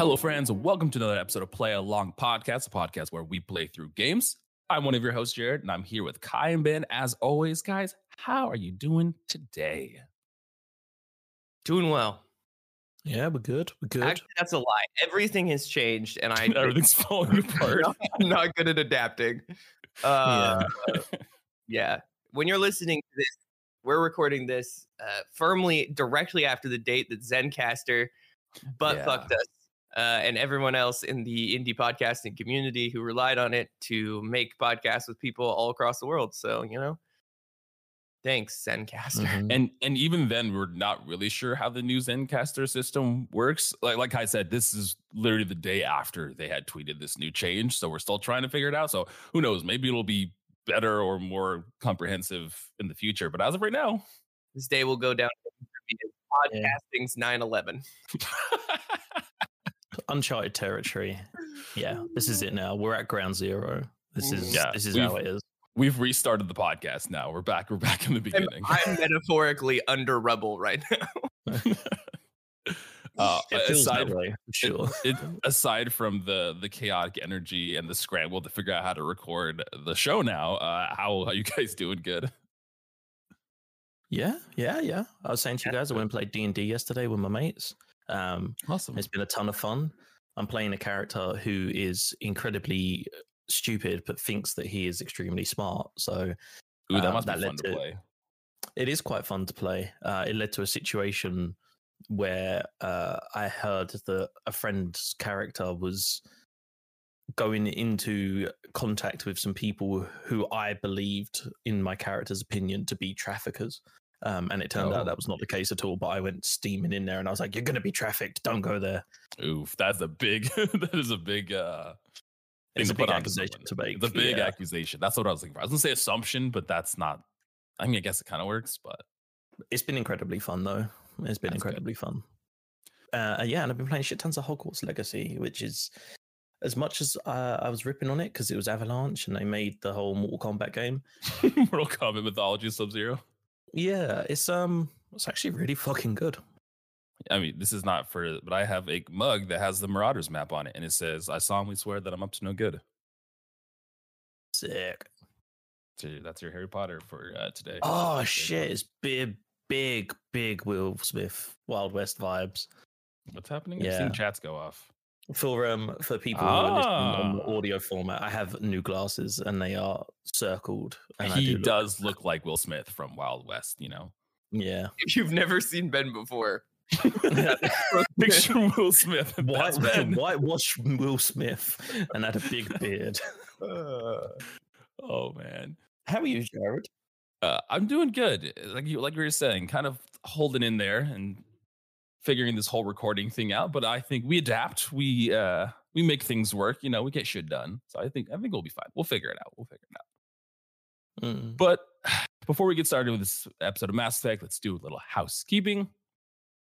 Hello, friends. Welcome to another episode of Play Along Podcast, a podcast where we play through games. I'm one of your hosts, Jared, and I'm here with Kai and Ben. As always, guys, how are you doing today? Doing well. Yeah, we're good. We're good. Actually, that's a lie. Everything has changed, and I Everything's falling apart. I'm not good at adapting. Uh, yeah. When you're listening to this, we're recording this uh, firmly directly after the date that Zencastr butt Yeah. fucked us uh, and everyone else in the indie podcasting community who relied on it to make podcasts with people all across the world. So you know, thanks Zencastr. Mhm. and and even then, we're not really sure how the new Zencastr system works. Like like I said, this is literally the day after they had tweeted this new change, so we're still trying to figure it out. So who knows? Maybe it'll be better or more comprehensive in the future. But as of right now, This day will go down. as Yeah. Podcasting's 9/11. Uncharted territory. Yeah, this is it now. We're at ground zero. This is Yeah, this is we've- how it is. we've restarted the podcast now. We're back. We're back in the I'm, beginning. I'm metaphorically under rubble right now. uh, It feels aside, that way, for sure. it, aside from the the chaotic energy and the scramble to figure out how to record the show now, uh, how are you guys doing? Good. yeah, yeah, yeah. I was saying to you guys, I went and played D and D yesterday with my mates. Um, Awesome. it's been a ton of fun. I'm playing a character who is incredibly stupid, but thinks that he is extremely smart. So Ooh, that um, must that be led fun to to- play. it is quite fun to play. Uh, it led to a situation where uh, I heard that a friend's character was going into contact with some people who I believed, in my character's opinion, to be traffickers. Um, and it turned Oh. out that was not the case at all. But I went steaming in there, and I was like, "You're going to be trafficked. Don't go there." Oof, that's a big. that is a big. uh It's to a big accusation to make. The big yeah. accusation. That's what I was looking for. I was gonna say assumption, but that's not. I mean, I guess it kind of works, but It's been incredibly fun, though. It's been That's good. incredibly fun. Uh, yeah, and I've been playing shit tons of Hogwarts Legacy, which is as much as uh, I was ripping on it because it was Avalanche and they made the whole Mortal Kombat game. Mortal Kombat Mythology Sub Zero. Yeah, it's um, it's actually really fucking good. I mean, this is not for, but I have a mug that has the Marauders map on it, and it says, "I solemnly swear that I'm up to no good." Sick. So that's your Harry Potter for uh, today. Oh shit! It's big, big, big Will Smith Wild West vibes. What's happening? I've Yeah. seen chats go off. For um for people who are listening on the Ah. audio format, I have new glasses and they are circled. And I he do look- does look like Will Smith from Wild West, you know. Yeah. If you've never seen Ben before, Picture Will Smith. and White, That's Ben. whitewash Will Smith and had a big beard. Oh man. How are you, Jared? Uh, I'm doing good. Like you like you were saying, kind of holding in there and figuring this whole recording thing out. But I think we adapt. We uh we make things work. You know, we get shit done. So I think I think we'll be fine. We'll figure it out. We'll figure it out. Mm. But before we get started with this episode of Mass Effect, let's do a little housekeeping.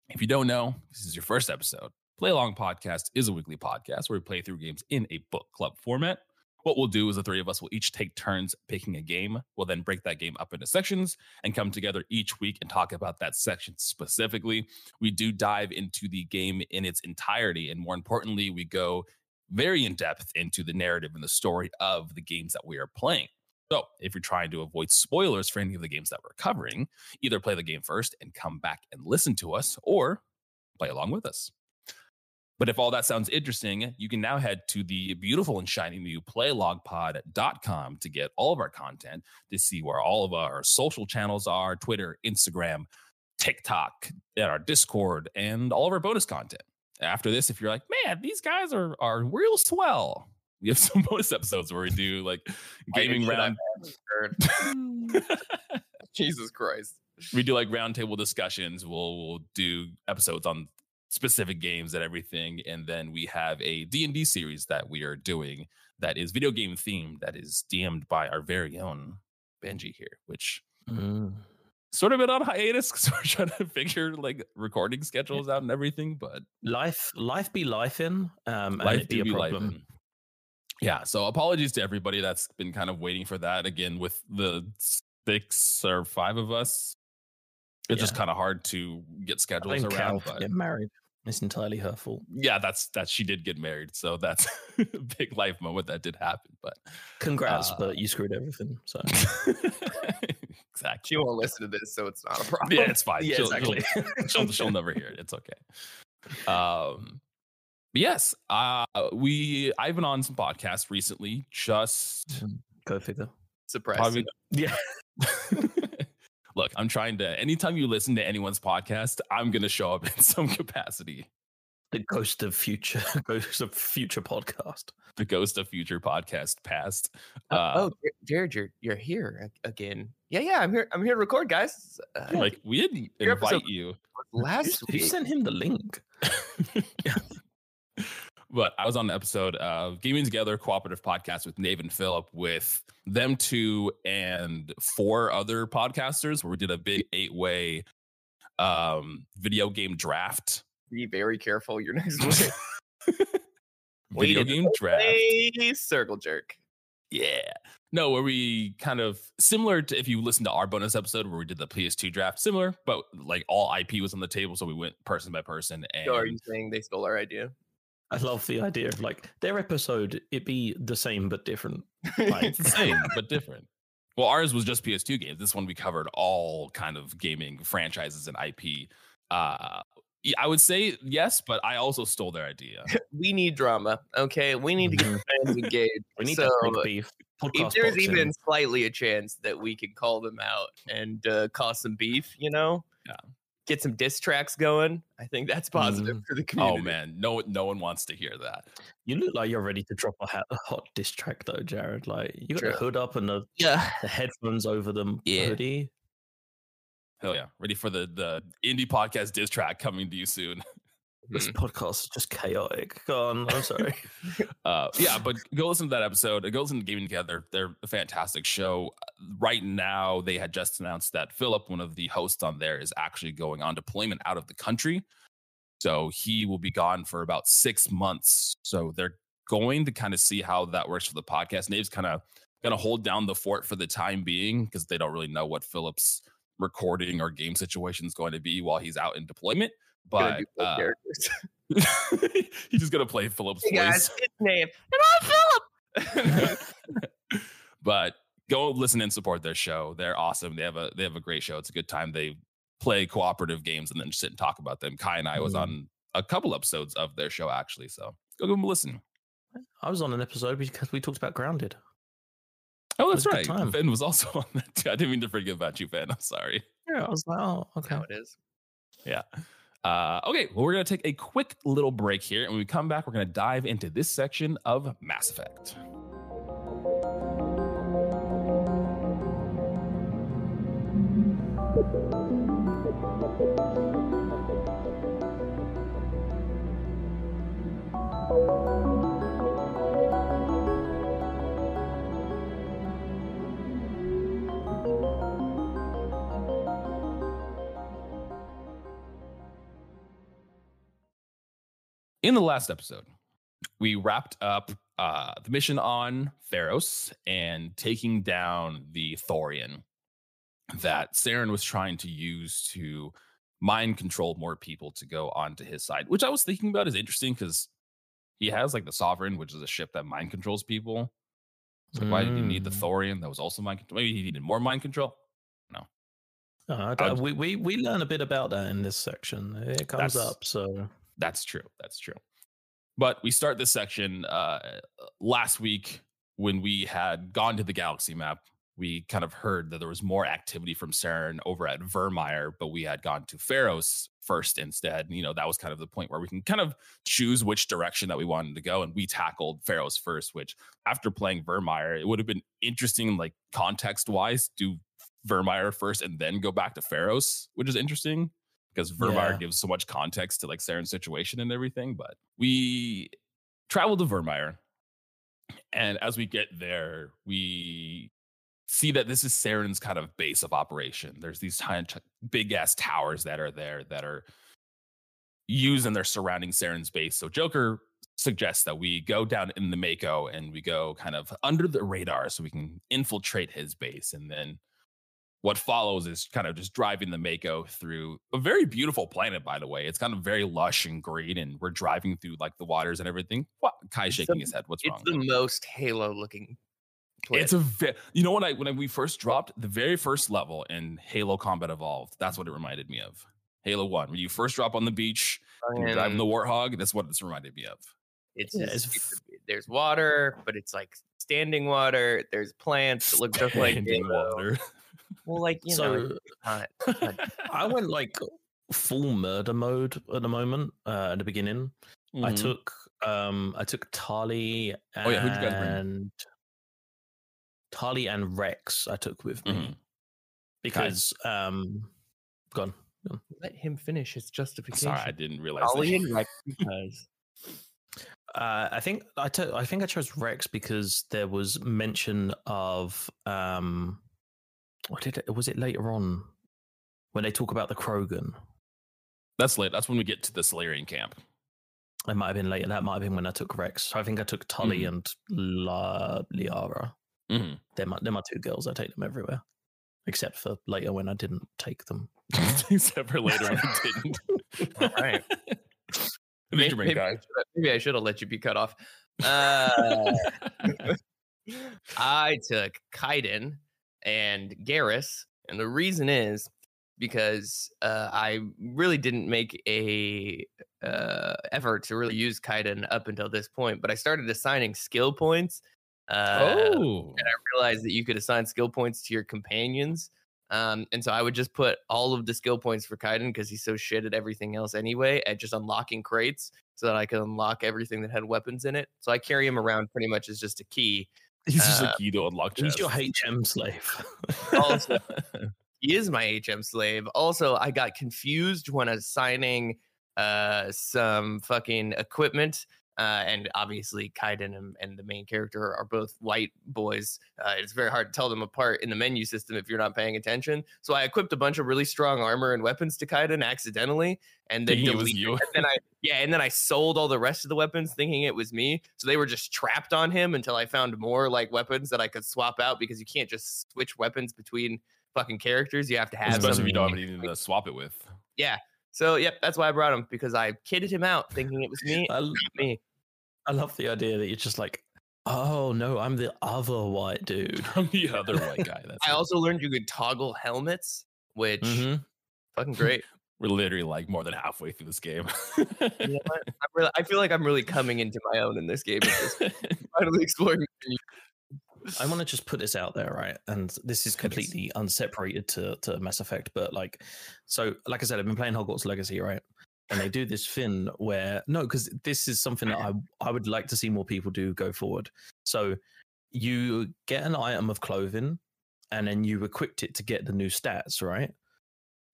If you don't know, this is your first episode. Play Along Podcast is a weekly podcast where we play through games in a book club format. What we'll do is the three of us will each take turns picking a game. We'll then break that game up into sections and come together each week and talk about that section specifically. We do dive into the game in its entirety. And more importantly, we go very in depth into the narrative and the story of the games that we are playing. So, if you're trying to avoid spoilers for any of the games that we're covering, either play the game first and come back and listen to us, or play along with us. But if all that sounds interesting, you can now head to the beautiful and shiny new playlogpod.com to get all of our content, to see where all of our social channels are Twitter, Instagram, TikTok, and our Discord, and all of our bonus content. After this, if you're like, man, these guys are, are real swell, we have some bonus episodes where we do like gaming round. Jesus Christ. we do like roundtable discussions. We'll we'll do episodes on specific games and everything, and then we have a D and D series that we are doing that is video game themed. That is DM'd by our very own Benji here, which Mm. sort of been on hiatus because we're trying to figure like recording schedules out and everything. But Life, life be life in, um, life be be life. Yeah. So apologies to everybody that's been kind of waiting for that. Again, with the six or five of us, it's just kind of hard to get I schedules think around. Cal But get married. It's entirely her fault. Yeah, that's that she did get married, so that's a big life moment that did happen. But congrats, uh, but you screwed everything. So exactly, she won't listen to this, so it's not a problem. Yeah, it's fine. Yeah, she'll, exactly. She'll, she'll, she'll never hear it. It's okay. Um, yes, uh, we I've been on some podcasts recently. Just mm, go figure. Surprise. Probably, yeah. Look, I'm trying to. Anytime you listen to anyone's podcast, I'm going to show up in some capacity. The ghost of future, ghost of future podcast. The ghost of future podcast past. Uh, uh, oh, Jared, you're you're here again. Yeah, yeah, I'm here. I'm here to record, guys. Uh, like we didn't invite you last week. Who sent him the link? but I was on the episode of Gaming Together Cooperative Podcast with Nave and Philip with them two and four other podcasters where we did a big eight way um, video game draft. Be very careful your next word. video game draft. Circle jerk. Yeah. No, where we kind of similar to if you listen to our bonus episode where we did the PS2 draft, similar, but like all IP was on the table, so we went person by person. And so are you saying they stole our idea? I love the idea of like their episode, it be the same but different. Like, it's the same but different. Well, ours was just PS2 games. This one we covered all kind of gaming franchises and IP. Uh, I would say yes, but I also stole their idea. we need drama, okay? We need to get mm-hmm. fans engaged. we need so, to make beef. if there's boxing. even slightly a chance that we can call them out and uh, cause some beef, you know, yeah, get some diss tracks going. I think that's positive mm. for the oh, community. Oh man, no, no one wants to hear that. You look like you're ready to drop a, ha- a hot diss track though, Jared. Like you got True. the hood up and the yeah the headphones over them. Yeah. Hoodie. Hell yeah, ready for the the indie podcast diss track coming to you soon. This mm. podcast is just chaotic. Go on. I'm sorry. uh, yeah, but go listen to that episode. Go listen to Gaming Together. They're a fantastic show. Right now, they had just announced that Philip, one of the hosts on there, is actually going on deployment out of the country. So he will be gone for about six months. So they're going to kind of see how that works for the podcast. Nave's kind of going to hold down the fort for the time being because they don't really know what Philip's recording or game situation is going to be while he's out in deployment but uh, he's just gonna play Philip's hey voice. Guys, it's name, and I'm Philip. but go listen and support their show. They're awesome. They have a they have a great show. It's a good time. They play cooperative games and then sit and talk about them. Kai and I was mm. on a couple episodes of their show actually, so go give them a listen. I was on an episode because we talked about Grounded. Oh, that's right. Ben was also on that. Too. I didn't mean to forget about you, Ben. I'm sorry. Yeah, I was like, oh, okay. How it is. Yeah. Uh, okay, well, we're going to take a quick little break here. And when we come back, we're going to dive into this section of Mass Effect. In the last episode, we wrapped up uh, the mission on Feros and taking down the Thorian that Saren was trying to use to mind control more people to go onto his side, which I was thinking about is interesting because he has like the Sovereign, which is a ship that mind controls people. So mm. why did he need the mm. Thorian that was also mind control? Maybe he needed more mind control. No. Uh, we, we we learn a bit about that in this section. It comes up. So that's true. That's true. But we start this section uh, last week when we had gone to the galaxy map. We kind of heard that there was more activity from Saren over at Virmire, but we had gone to Feros first instead. You know, that was kind of the point where we can kind of choose which direction that we wanted to go. And we tackled Feros first, which after playing Virmire, it would have been interesting, like context wise, do Virmire first and then go back to Feros, which is interesting because Virmire yeah. gives so much context to like Saren's situation and everything. But we traveled to Virmire. and as we get there, we see that this is Saren's kind of base of operation. There's these tiny, big ass towers that are there that are used and they're surrounding Saren's base. So Joker suggests that we go down in the Mako and we go kind of under the radar so we can infiltrate his base and then what follows is kind of just driving the Mako through a very beautiful planet, by the way. It's kind of very lush and green, and we're driving through like the waters and everything. What? Kai shaking the- his head. What's It's wrong? the most Halo looking. It's a ve- you know when I when I, we first dropped the very first level in Halo Combat Evolved, that's what it reminded me of. Halo One, when you first drop on the beach and you're driving the Warthog, that's what this reminded me of. It's, Yeah, just, it's it's there's water, but it's like standing water. There's plants that look just like Standing Halo. water. Well, like you know, so it's not- I went like full murder mode at the moment. Uh, at the beginning, I Mhm. took um I took Tali and Oh, yeah, who'd you guys bring? Tali and Rex. I took with me Mhm. because um, gone. let him finish his justification. Sorry, I didn't realize. that. Ollie and Rex because Uh, I think I to- I think I chose Rex because there was mention of um, what did it was it later on when they talk about the Krogan. That's late. That's when we get to the Salarian camp. It might have been later. That might have been when I took Rex. So I think I took Tali Mhm. and La Liara. Hmm They're my they're my two girls. I take them everywhere, except for later when I didn't take them. Except for later when I didn't. All right. Who did maybe, I should've- maybe I should have let you be cut off. Uh, I took Kaidan and Garrus, and the reason is because uh, I really didn't make a uh, effort to really use Kaidan up until this point, but I started assigning skill points. Uh, oh, And I realized that you could assign skill points to your companions. Um, and so I would just put all of the skill points for Kaidan because he's so shit at everything else anyway, at just unlocking crates so that I could unlock everything that had weapons in it. So I carry him around pretty much as just a key. he's just uh, a key to unlock Who's chests. your HM slave? Also, he is my HM slave. Also, I got confused when assigning uh some fucking equipment. Uh, and obviously, Kaidan and, and the main character are both white boys. Uh, it's very hard to tell them apart in the menu system if you're not paying attention. So I equipped a bunch of really strong armor and weapons to Kaidan accidentally, and then deleted you. and then I yeah, and then I sold all the rest of the weapons thinking it was me. So they were just trapped on him until I found more like weapons that I could swap out because you can't just switch weapons between fucking characters. You have to have Especially if you don't have anything to swap it with. Yeah. So yep, that's why I brought him because I kidded him out thinking it was me. I, me. I love the idea that you're just like, oh no, I'm the other white dude. I'm the other white guy. That's I it. also learned you could toggle helmets, which Mhm. fucking great. We're literally like more than halfway through this game. You know what? I'm really, I feel like I'm really coming into my own in this game. at this point. Finally exploring. I want to just put this out there, right? And this is completely unseparated to, to Mass Effect, but like, so like I said, I've been playing Hogwarts Legacy, right? And they do this thing where no, because this is something that I I would like to see more people do go forward. So you get an item of clothing, and then you equipped it to get the new stats, right?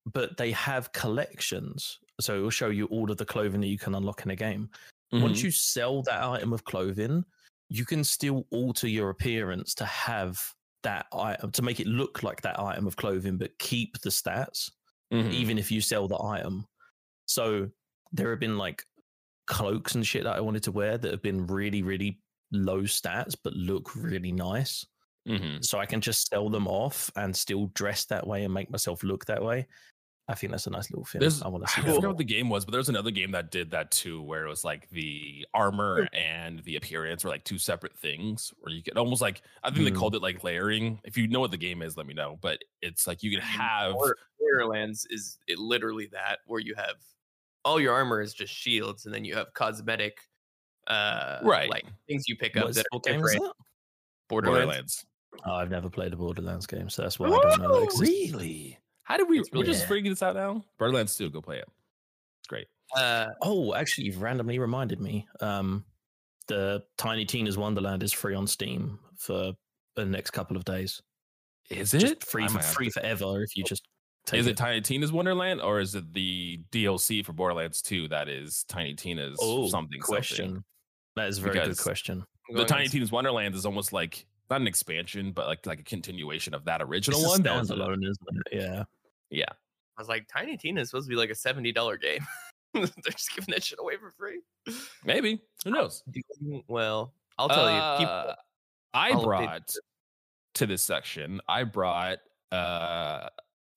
But they have collections, so it will show you all of the clothing that you can unlock in a game. Once Mhm. you sell that item of clothing, you can still alter your appearance to have that item to make it look like that item of clothing, but keep the stats, Mhm. even if you sell the item. So there have been like cloaks and shit that I wanted to wear that have been really, really low stats, but look really nice. Mhm. So I can just sell them off and still dress that way and make myself look that way. I think that's a nice little thing. There's, I want I to see. forgot what the game was, but there was another game that did that too, where it was like the armor and the appearance were like two separate things, where you could almost like I think they Hmm. called it like layering. If you know what the game is, let me know. But it's like you could have Border- Borderlands is it literally that where you have all your armor is just shields, and then you have cosmetic, uh, right like things you pick up What's- that are what game different. that? Borderlands. Borderlands. Oh, I've never played a Borderlands game, so that's why I don't know that Oh, exists. really? How did we? It's We're just Yeah. figuring this out now. Borderlands 2, go play it. It's great. Uh, Oh, actually, you've randomly reminded me. Um, the Tiny Tina's Wonderland is free on Steam for the next couple of days. Is Just it free I for free to- forever if you just take Is it. it Tiny Tina's Wonderland or is it the DLC for Borderlands 2 that is Tiny Tina's oh, something question. something? That is a very Because- good question. The going Tiny Tina's Wonderland is almost like not an expansion, but like like a continuation of that original It's a one. that was a- standalone, isn't it? Yeah. yeah. I was like, Tiny Tina is supposed to be like a seventy dollar game. They're just giving that shit away for free. Maybe. Who knows? Well. I'll tell you. Keep Uh, I I'll update brought to this section, I brought uh,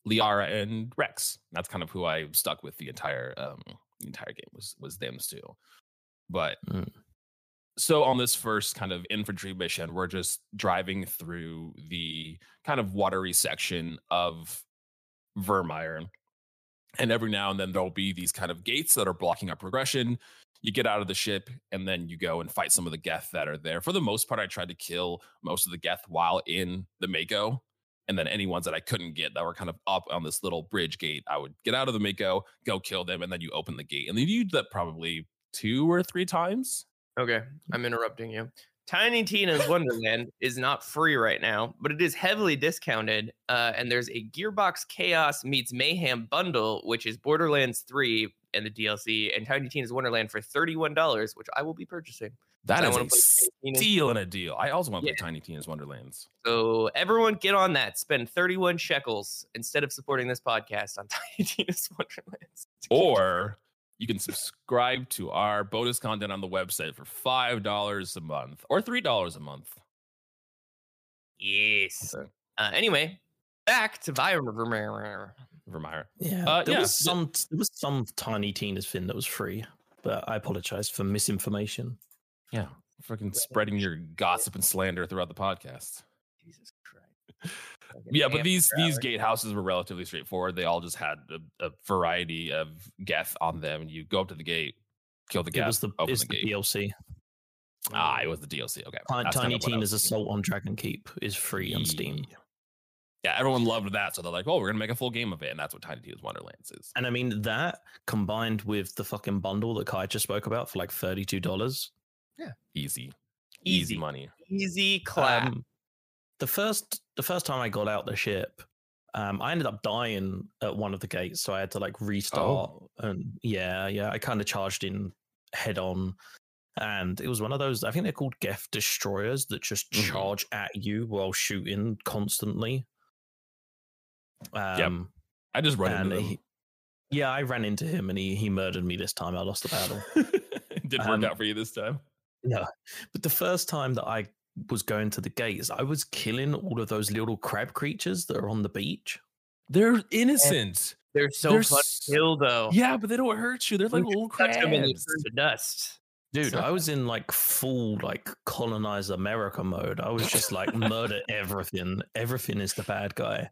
Liara and Rex. That's kind of who I stuck with the entire um, the entire game was was them too. But Mm. so on this first kind of infantry mission, we're just driving through the kind of watery section of Virmire. And every now and then there'll be these kind of gates that are blocking our progression. You get out of the ship and then you go and fight some of the Geth that are there. For the most part, I tried to kill most of the Geth while in the Mako. And then any ones that I couldn't get that were kind of up on this little bridge gate, I would get out of the Mako, go kill them, and then you open the gate. And then you do that probably two or three times. Okay, mm. I'm interrupting you. Tiny Tina's Wonderland is not free right now, but it is heavily discounted. Uh, and there's a Gearbox Chaos meets Mayhem bundle, which is Borderlands 3 and the DLC, and Tiny Tina's Wonderland for $31, which I will be purchasing. That I a steal and a deal. I also want to Yeah. play Tiny Tina's Wonderlands. So everyone get on that. Spend 31 shekels instead of supporting this podcast on Tiny Tina's Wonderlands. Or you can subscribe to our bonus content on the website for five dollars a month or three dollars a month. yes. Okay. Uh, anyway, back to Vimer. Virmire. Yeah, Uh, there yeah, was some there was some tiny Tina's thing that was free, but I apologize for misinformation. Yeah. Freaking spreading your gossip and slander throughout the podcast. Jesus Christ. Fucking Yeah, but damn these these gatehouses were relatively straightforward. They all just had a, a variety of geth on them. You go up to the gate, kill the It geth, was the open it's the the. DLC. ah, it was the DLC. Okay. Ti- that's Tiny of what I Tina's was Assault on Dragon Keep is free on Steam. Yeah. Yeah, everyone loved that. So they're like, oh, we're gonna make a full game of it. And that's what Tiny Tina's Wonderlands is. And I mean that combined with the fucking bundle that Kai just spoke about for like thirty two dollars. Easy. Easy. Easy money. Easy clap. Um, the first the first time I got out the ship, um, I ended up dying at one of the gates, so I had to like restart. And yeah, yeah, I kind of charged in head on, and it was one of those. I think they're called Geth destroyers that just Mhm. charge at you while shooting constantly. Um, I just run and into he, yeah, I ran into him, and he he murdered me this time. I lost the battle. Did work Um, out for you this time. No, but the first time that I was going to the gates, I was killing all of those little crab creatures that are on the beach. They're innocent. They're so they're fun s- to kill, though. Yeah, but they don't hurt you. They're like You little touch them and they crabs. turn to dust. Dude, I was in like full like colonize America mode. I was just like murder everything. Everything is the bad guy.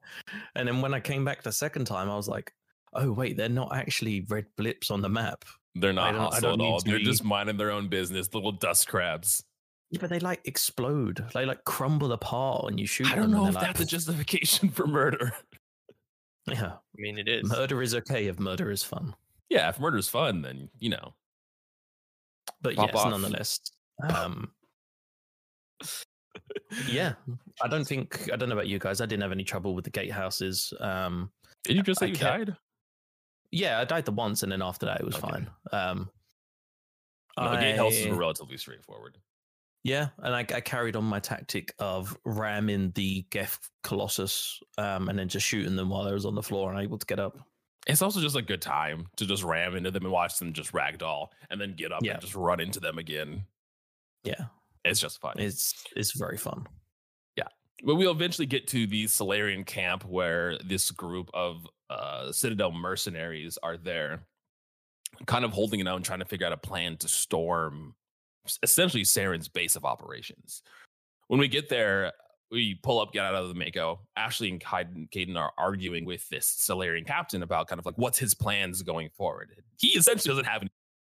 And then when I came back the second time, I was like, oh wait, they're not actually red blips on the map. They're not I hostile at all. They're be- just minding their own business. Little dust crabs. Yeah, but they like explode. They like crumble apart when you shoot I don't them. know if they're that's a like, justification for murder. yeah, I mean, it is. murder is okay if murder is fun. Yeah, if murder is fun, then you know. But Pop yes, off. nonetheless. Um, yeah, I don't think I don't know about you guys. I didn't have any trouble with the gatehouses. Um, Did you just say I you kept- died? yeah, I died the once, and then after that, it was Okay. fine. Um, No, the gatehouses were relatively straightforward. Yeah, and I, I carried on my tactic of ramming the Geth Colossus, um, and then just shooting them while I was on the floor and able to get up. It's also just a good time to just ram into them and watch them just ragdoll and then get up Yeah. and just run into them again. Yeah, It's just fun. it's it's very fun. Yeah. But we'll eventually get to the Salarian camp where this group of uh, Citadel mercenaries are there, kind of holding it out and trying to figure out a plan to storm essentially Saren's base of operations. When we get there, we pull up, get out of the Mako. Ashley and Kaidan Kaidan are arguing with this Salarian captain about kind of like what's his plans going forward. He essentially doesn't have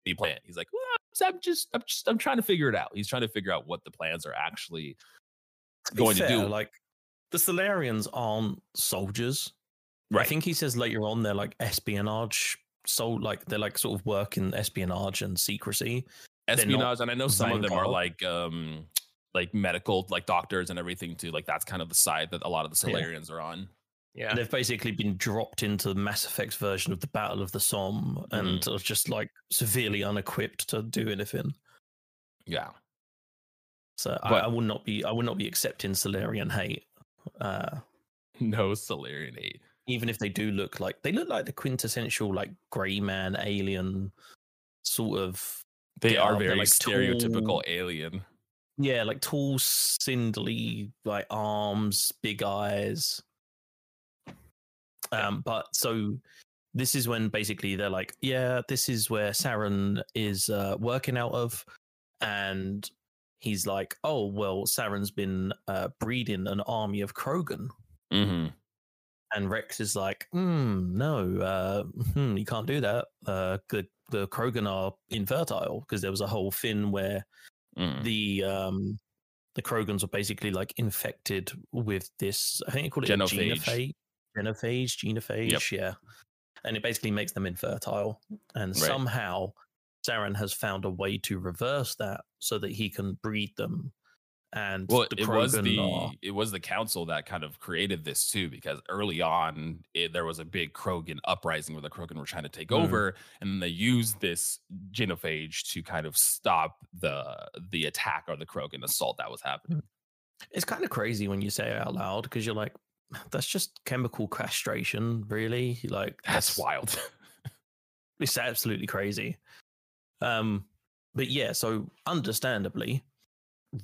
any plan. He's like, well, I'm just, I'm just, I'm trying to figure it out. He's trying to figure out what the plans are actually going to do. like the Salarians aren't soldiers. I think he says later on they're like espionage. So like they're like sort of working espionage and secrecy. They're not espionage and i know some of them are like um like medical like doctors and everything too like that's kind of the side that a lot of the Yeah. salarians are on Yeah. And they've basically been dropped into the Mass Effect's version of the Battle of the Somme and Mm-hmm. are just like severely unequipped to do anything. yeah So I, But- I would not be I would not be accepting Salarian hate. Uh, no salarian hate. even if they do look like they look like the quintessential like grey man alien sort of they are very like, stereotypical tall. alien yeah, like tall, spindly, like arms, big eyes. Um, but so this is when basically they're like, yeah, this is where Saren is uh, working out of, and he's like, oh well, Saren's been uh, breeding an army of Krogan. Mm-hmm. And Rex is like, mm, no, uh, hmm, you can't do that. Uh, the the Krogan are infertile because there was a whole thing where Mm. the um the Krogans were basically like infected with this. I think they call it Genophage. a genophage, genophage, genophage. Yep. Yeah, and it basically makes them infertile. And Right. somehow Saren has found a way to reverse that so that he can breed them. And Well, the it was the are- it was the council that kind of created this too, because early on it, there was a big Krogan uprising where the Krogan were trying to take Mhm. over, and then they used this genophage to kind of stop the the attack or the Krogan assault that was happening. It's kind of crazy when you say it out loud because you're like, that's just chemical castration, really. Like That's wild. It's absolutely crazy. Um, but yeah, so understandably,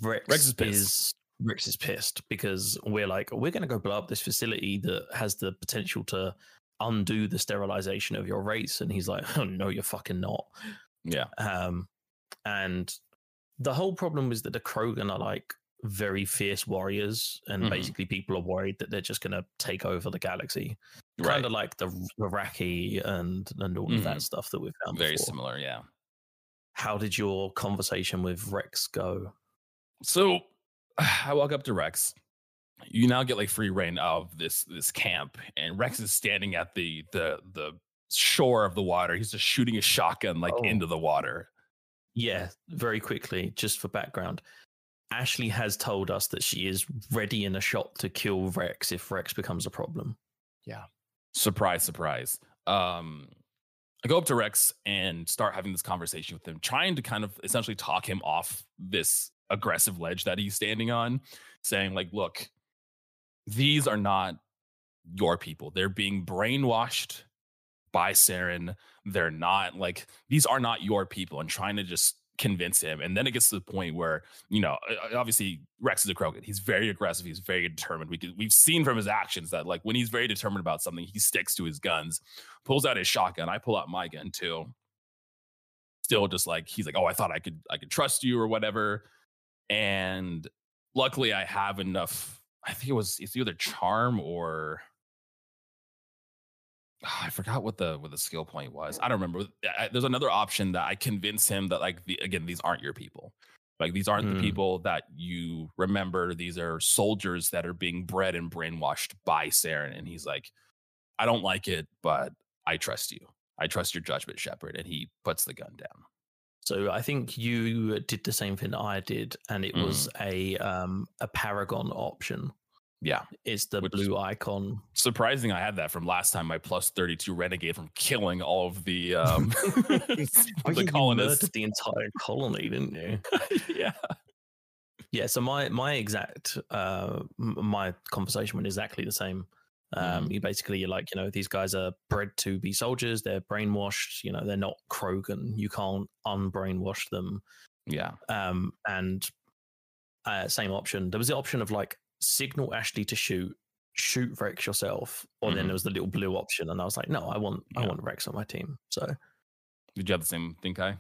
Rex, Rex is is, pissed. Rex is pissed because we're like, we're going to go blow up this facility that has the potential to undo the sterilization of your race, and he's like, oh no, you're fucking not. yeah. Um, and the whole problem is that the Krogan are like very fierce warriors, and Mhm. basically people are worried that they're just going to take over the galaxy, Right. kind of like the Iraqi and and all of that stuff that we've found. Very before. similar, yeah. How did your conversation with Rex go? So I walk up to Rex. You now get like free reign of this this camp, and Rex is standing at the the the shore of the water. He's just shooting a shotgun like Oh. into the water. Yeah, very quickly, just for background. Ashley has told us that she is ready in a shot to kill Rex if Rex becomes a problem. Yeah. Surprise, surprise. Um, I go up to Rex and start having this conversation with him, trying to kind of essentially talk him off this aggressive ledge that he's standing on, saying, like, look, these are not your people. They're being brainwashed by Saren. They're not like these are not your people, and trying to just convince him. And then it gets to the point where, you know, obviously Rex is a Krogan. He's very aggressive. He's very determined. We could, we've seen from his actions that like when he's very determined about something, he sticks to his guns, pulls out his shotgun. I pull out my gun too. Still just like he's like, oh, I thought I could I could trust you or whatever. And luckily I have enough. I think it was it's either charm or Ah, I forgot what the what the skill point was. I don't remember. I, there's another option that I convince him that like the, again these aren't your people. Like these aren't Hmm. the people that you remember. These are soldiers that are being bred and brainwashed by Saren. And he's like, I don't like it, but I trust you. I trust your judgment, Shepard. And he puts the gun down. So I think you did the same thing I did, and it was a um, a Paragon option. Yeah. It's the Which- blue icon. Surprising, I had that from last time. My plus 32 renegade from killing all of the um the you colonists. the entire colony, didn't you? yeah. Yeah. So my my exact uh my conversation went exactly the same. Um, Mhm. You basically you're like, you know, these guys are bred to be soldiers. They're brainwashed. You know, they're not Krogan. You can't unbrainwash them. Yeah. Um, and uh, same option. There was the option of like signal Ashley to shoot, shoot Rex yourself, or then Mhm. there was the little blue option, and I was like, no, I want I want Rex on my team. So Did you have the same thing, Kai?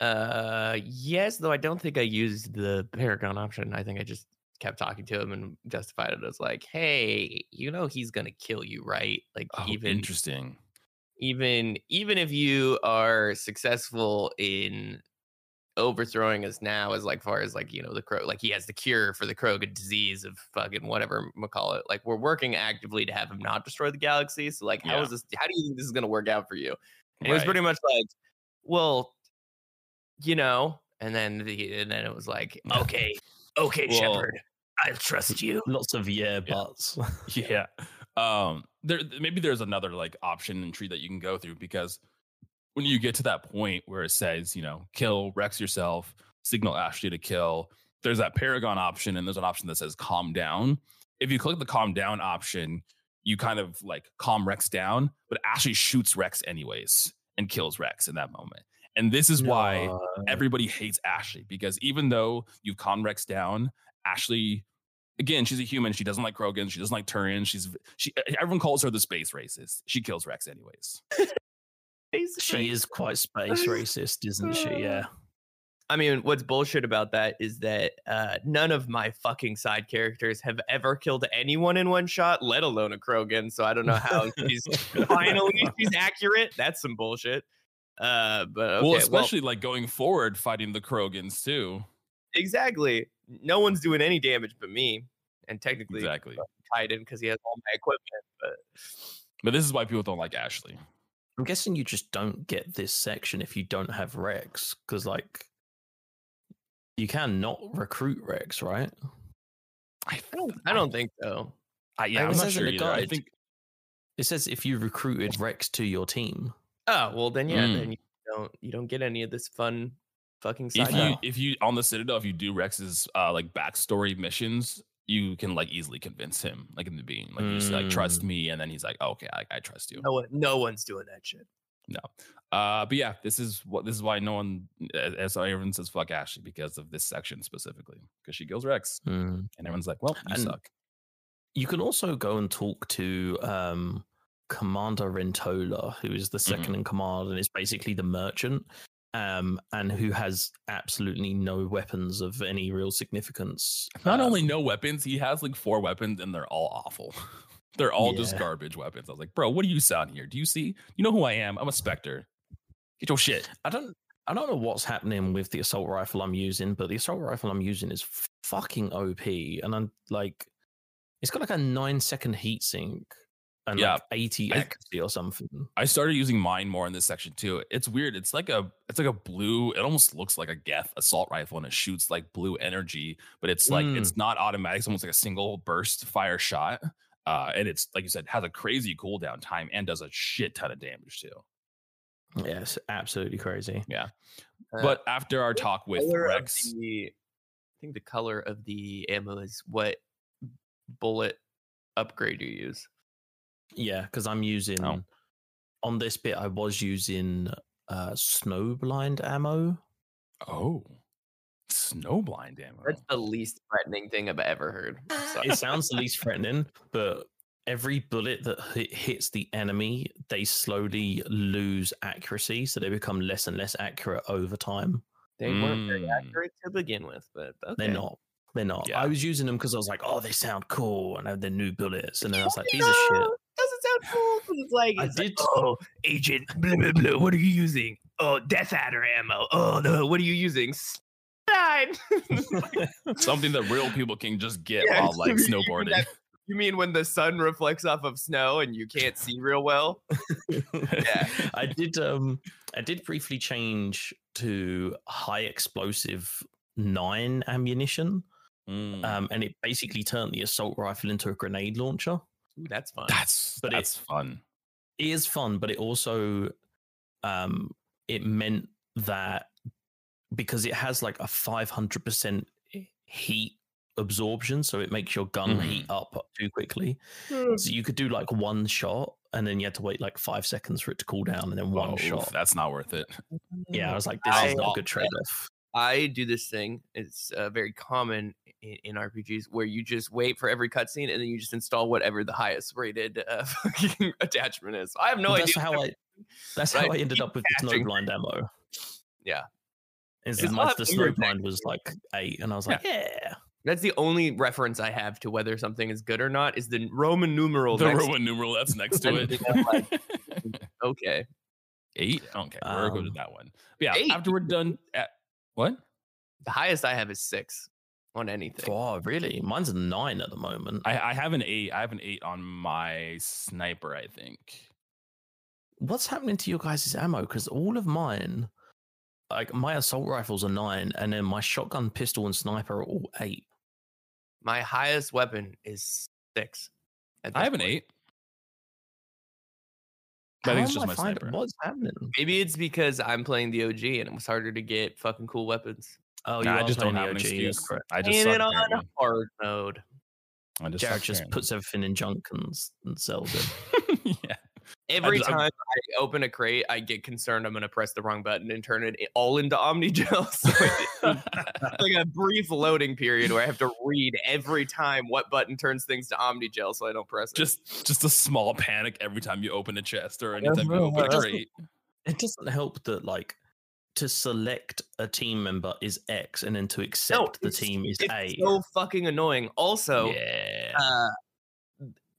Uh, yes, though I don't think I used the Paragon option. I think I just kept talking to him and justified it as like, "Hey, you know he's gonna kill you, right? Like Oh, even interesting. even even if you are successful in overthrowing us now as like far as like you know the crow like he has the cure for the Krogan disease of fucking whatever we call it like we're working actively to have him not destroy the galaxy so like how Yeah. is this how do you think this is going to work out for you and it was pretty much like well you know and then the and then it was like okay okay Well- Shepard I trust you. lots of yeah buts. yeah. Um there maybe there's another like option and tree that you can go through because when you get to that point where it says you know kill rex yourself signal ashley to kill there's that paragon option and there's an option that says calm down. If you click the calm down option you kind of like calm rex down but ashley shoots rex anyways and kills rex in that moment and this is why everybody hates Ashley because even though you've calmed Rex down, Ashley again, she's a human. She doesn't like Krogan. She doesn't like Turian. She's she. Everyone calls her the space racist. She kills Rex anyways. She is quite space racist, isn't she? Yeah. I mean, what's bullshit about that is that uh, none of my fucking side characters have ever killed anyone in one shot, let alone a Krogan. So I don't know how she's finally she's accurate. That's some bullshit. Uh, but okay, well, especially like going forward, fighting the Krogans too. exactly. No one's doing any damage but me, and technically Exactly. Kaidan because he has all my equipment. But But this is why people don't like Ashley. I'm guessing you just don't get this section if you don't have Rex, because like you can not recruit Rex, right? I, I don't, I don't think so. I, yeah, It I'm not says in sure the either. I guide. think It says if you recruited Rex to your team. Oh well, then yeah, Mm. then you don't you don't get any of this fun fucking if you stuff. if you on the Citadel, if you do Rex's uh like backstory missions, you can like easily convince him, like in the being, like you just like trust Mm. me, and then he's like, oh, okay, I, I trust you. no one, no one's doing that shit. No, uh, but yeah, this is what this is why no one, as as everyone says, fuck Ashley because of this section specifically, because she kills Rex, Mm. and everyone's like, well, you And- suck. You can also go and talk to um, Commander Rentola, who is the 2nd in command and is basically the merchant, um, and who has absolutely no weapons of any real significance. Not only Um, no weapons, he has like four weapons, and they're all awful. they're all just garbage weapons. I was like, bro, what are you sound here? Do you see? You know who I am? I'm a Spectre. Get your shit. I don't. I don't know what's happening with the assault rifle I'm using, but the assault rifle I'm using is fucking OP, and I'm like, it's got like a nine second heat sink and Yeah, like 80 I- accuracy or something. I started using mine more in this section too. It's weird. It's like a it's like a blue. It almost looks like a Geth assault rifle, and it shoots like blue energy, but it's like Mm. it's not automatic. It's almost like a single burst fire shot. Uh, and it's like you said, has a crazy cooldown time and does a shit ton of damage too. Yeah, it's absolutely crazy. Uh, But after our talk with Rex, the- I think the color of the ammo is what bullet upgrade you use. Yeah, because I'm using Oh. on this bit. I was using uh, snowblind ammo. oh, snowblind ammo. That's the least threatening thing I've ever heard. Sorry. It sounds the least threatening, but every bullet that hit, hits the enemy, they slowly lose accuracy, so they become less and less accurate over time. They weren't very Mm. accurate to begin with, but okay. They're not. They're not. Yeah. I was using them because I was like, "Oh, they sound cool," and I had the new bullets, and then I was like, "These are shit." Know, Doesn't sound it's like, it's like, did- oh, agent, blah blah blah. What are you using? Oh, Death Adder ammo. Oh no, what are you using? Stein. Something that real people can just get Yeah, while like you snowboarding. that- you mean when the sun reflects off of snow and you can't see real well? Yeah. I did. Um, I did briefly change to high explosive nine ammunition, Mm. um, and it basically turned the assault rifle into a grenade launcher. Ooh, that's fun. that's but it- that's fun. It is fun, but it also, um, it meant that because it has like a five hundred percent heat absorption, so it makes your gun heat up too quickly. Hmm. So you could do like one shot, and then you had to wait like five seconds for it to cool down, and then one Oh, shot. That's not worth it. Yeah, I was like, this I- is not a good trade off. I do this thing. It's uh, very common in, in RPGs where you just wait for every cutscene and then you just install whatever the highest rated uh, fucking attachment is. I have no that's idea. how I. That's Right, how I ended up with the patching. snowblind ammo. Yeah. Is It's that a lot my, of the finger snowblind was like eight, and I was like, yeah. That's the only reference I have to whether something is good or not is the Roman numeral. the next- Roman numeral that's next to it. Like, Okay. Eight. Okay, we're going to Um, that one. But yeah, eight. after we're done. At, what? The highest I have is six on anything. Oh, really? Mine's a nine at the moment. I, I have an eight. I have an eight on my sniper. I think. What's happening to your guys' ammo? Because all of mine, like my assault rifles are nine, and then my shotgun, pistol, and sniper are all eight. My highest weapon is six. I this have an eight. But I think it's How just am my find- sniper. What's happening? Maybe it's because I'm playing the OG and it was harder to get fucking cool weapons. Oh, Nah, you I just don't have the an excuse. that's correct. I just Ain't suck, it on apparently. hard mode? I just Jared suck, just apparently. puts everything in junk and, and sells it. yeah. Every just- I'm- time I open a crate, I get concerned I'm going to press the wrong button and turn it all into Omnigel. So it's like a brief loading period where I have to read every time what button turns things to Omnigel so I don't press it. just just a small panic every time you open a chest or anytime you open a crate. It doesn't help that like to select a team member is X and then to accept the team is it's A. so fucking annoying. Also, yeah. uh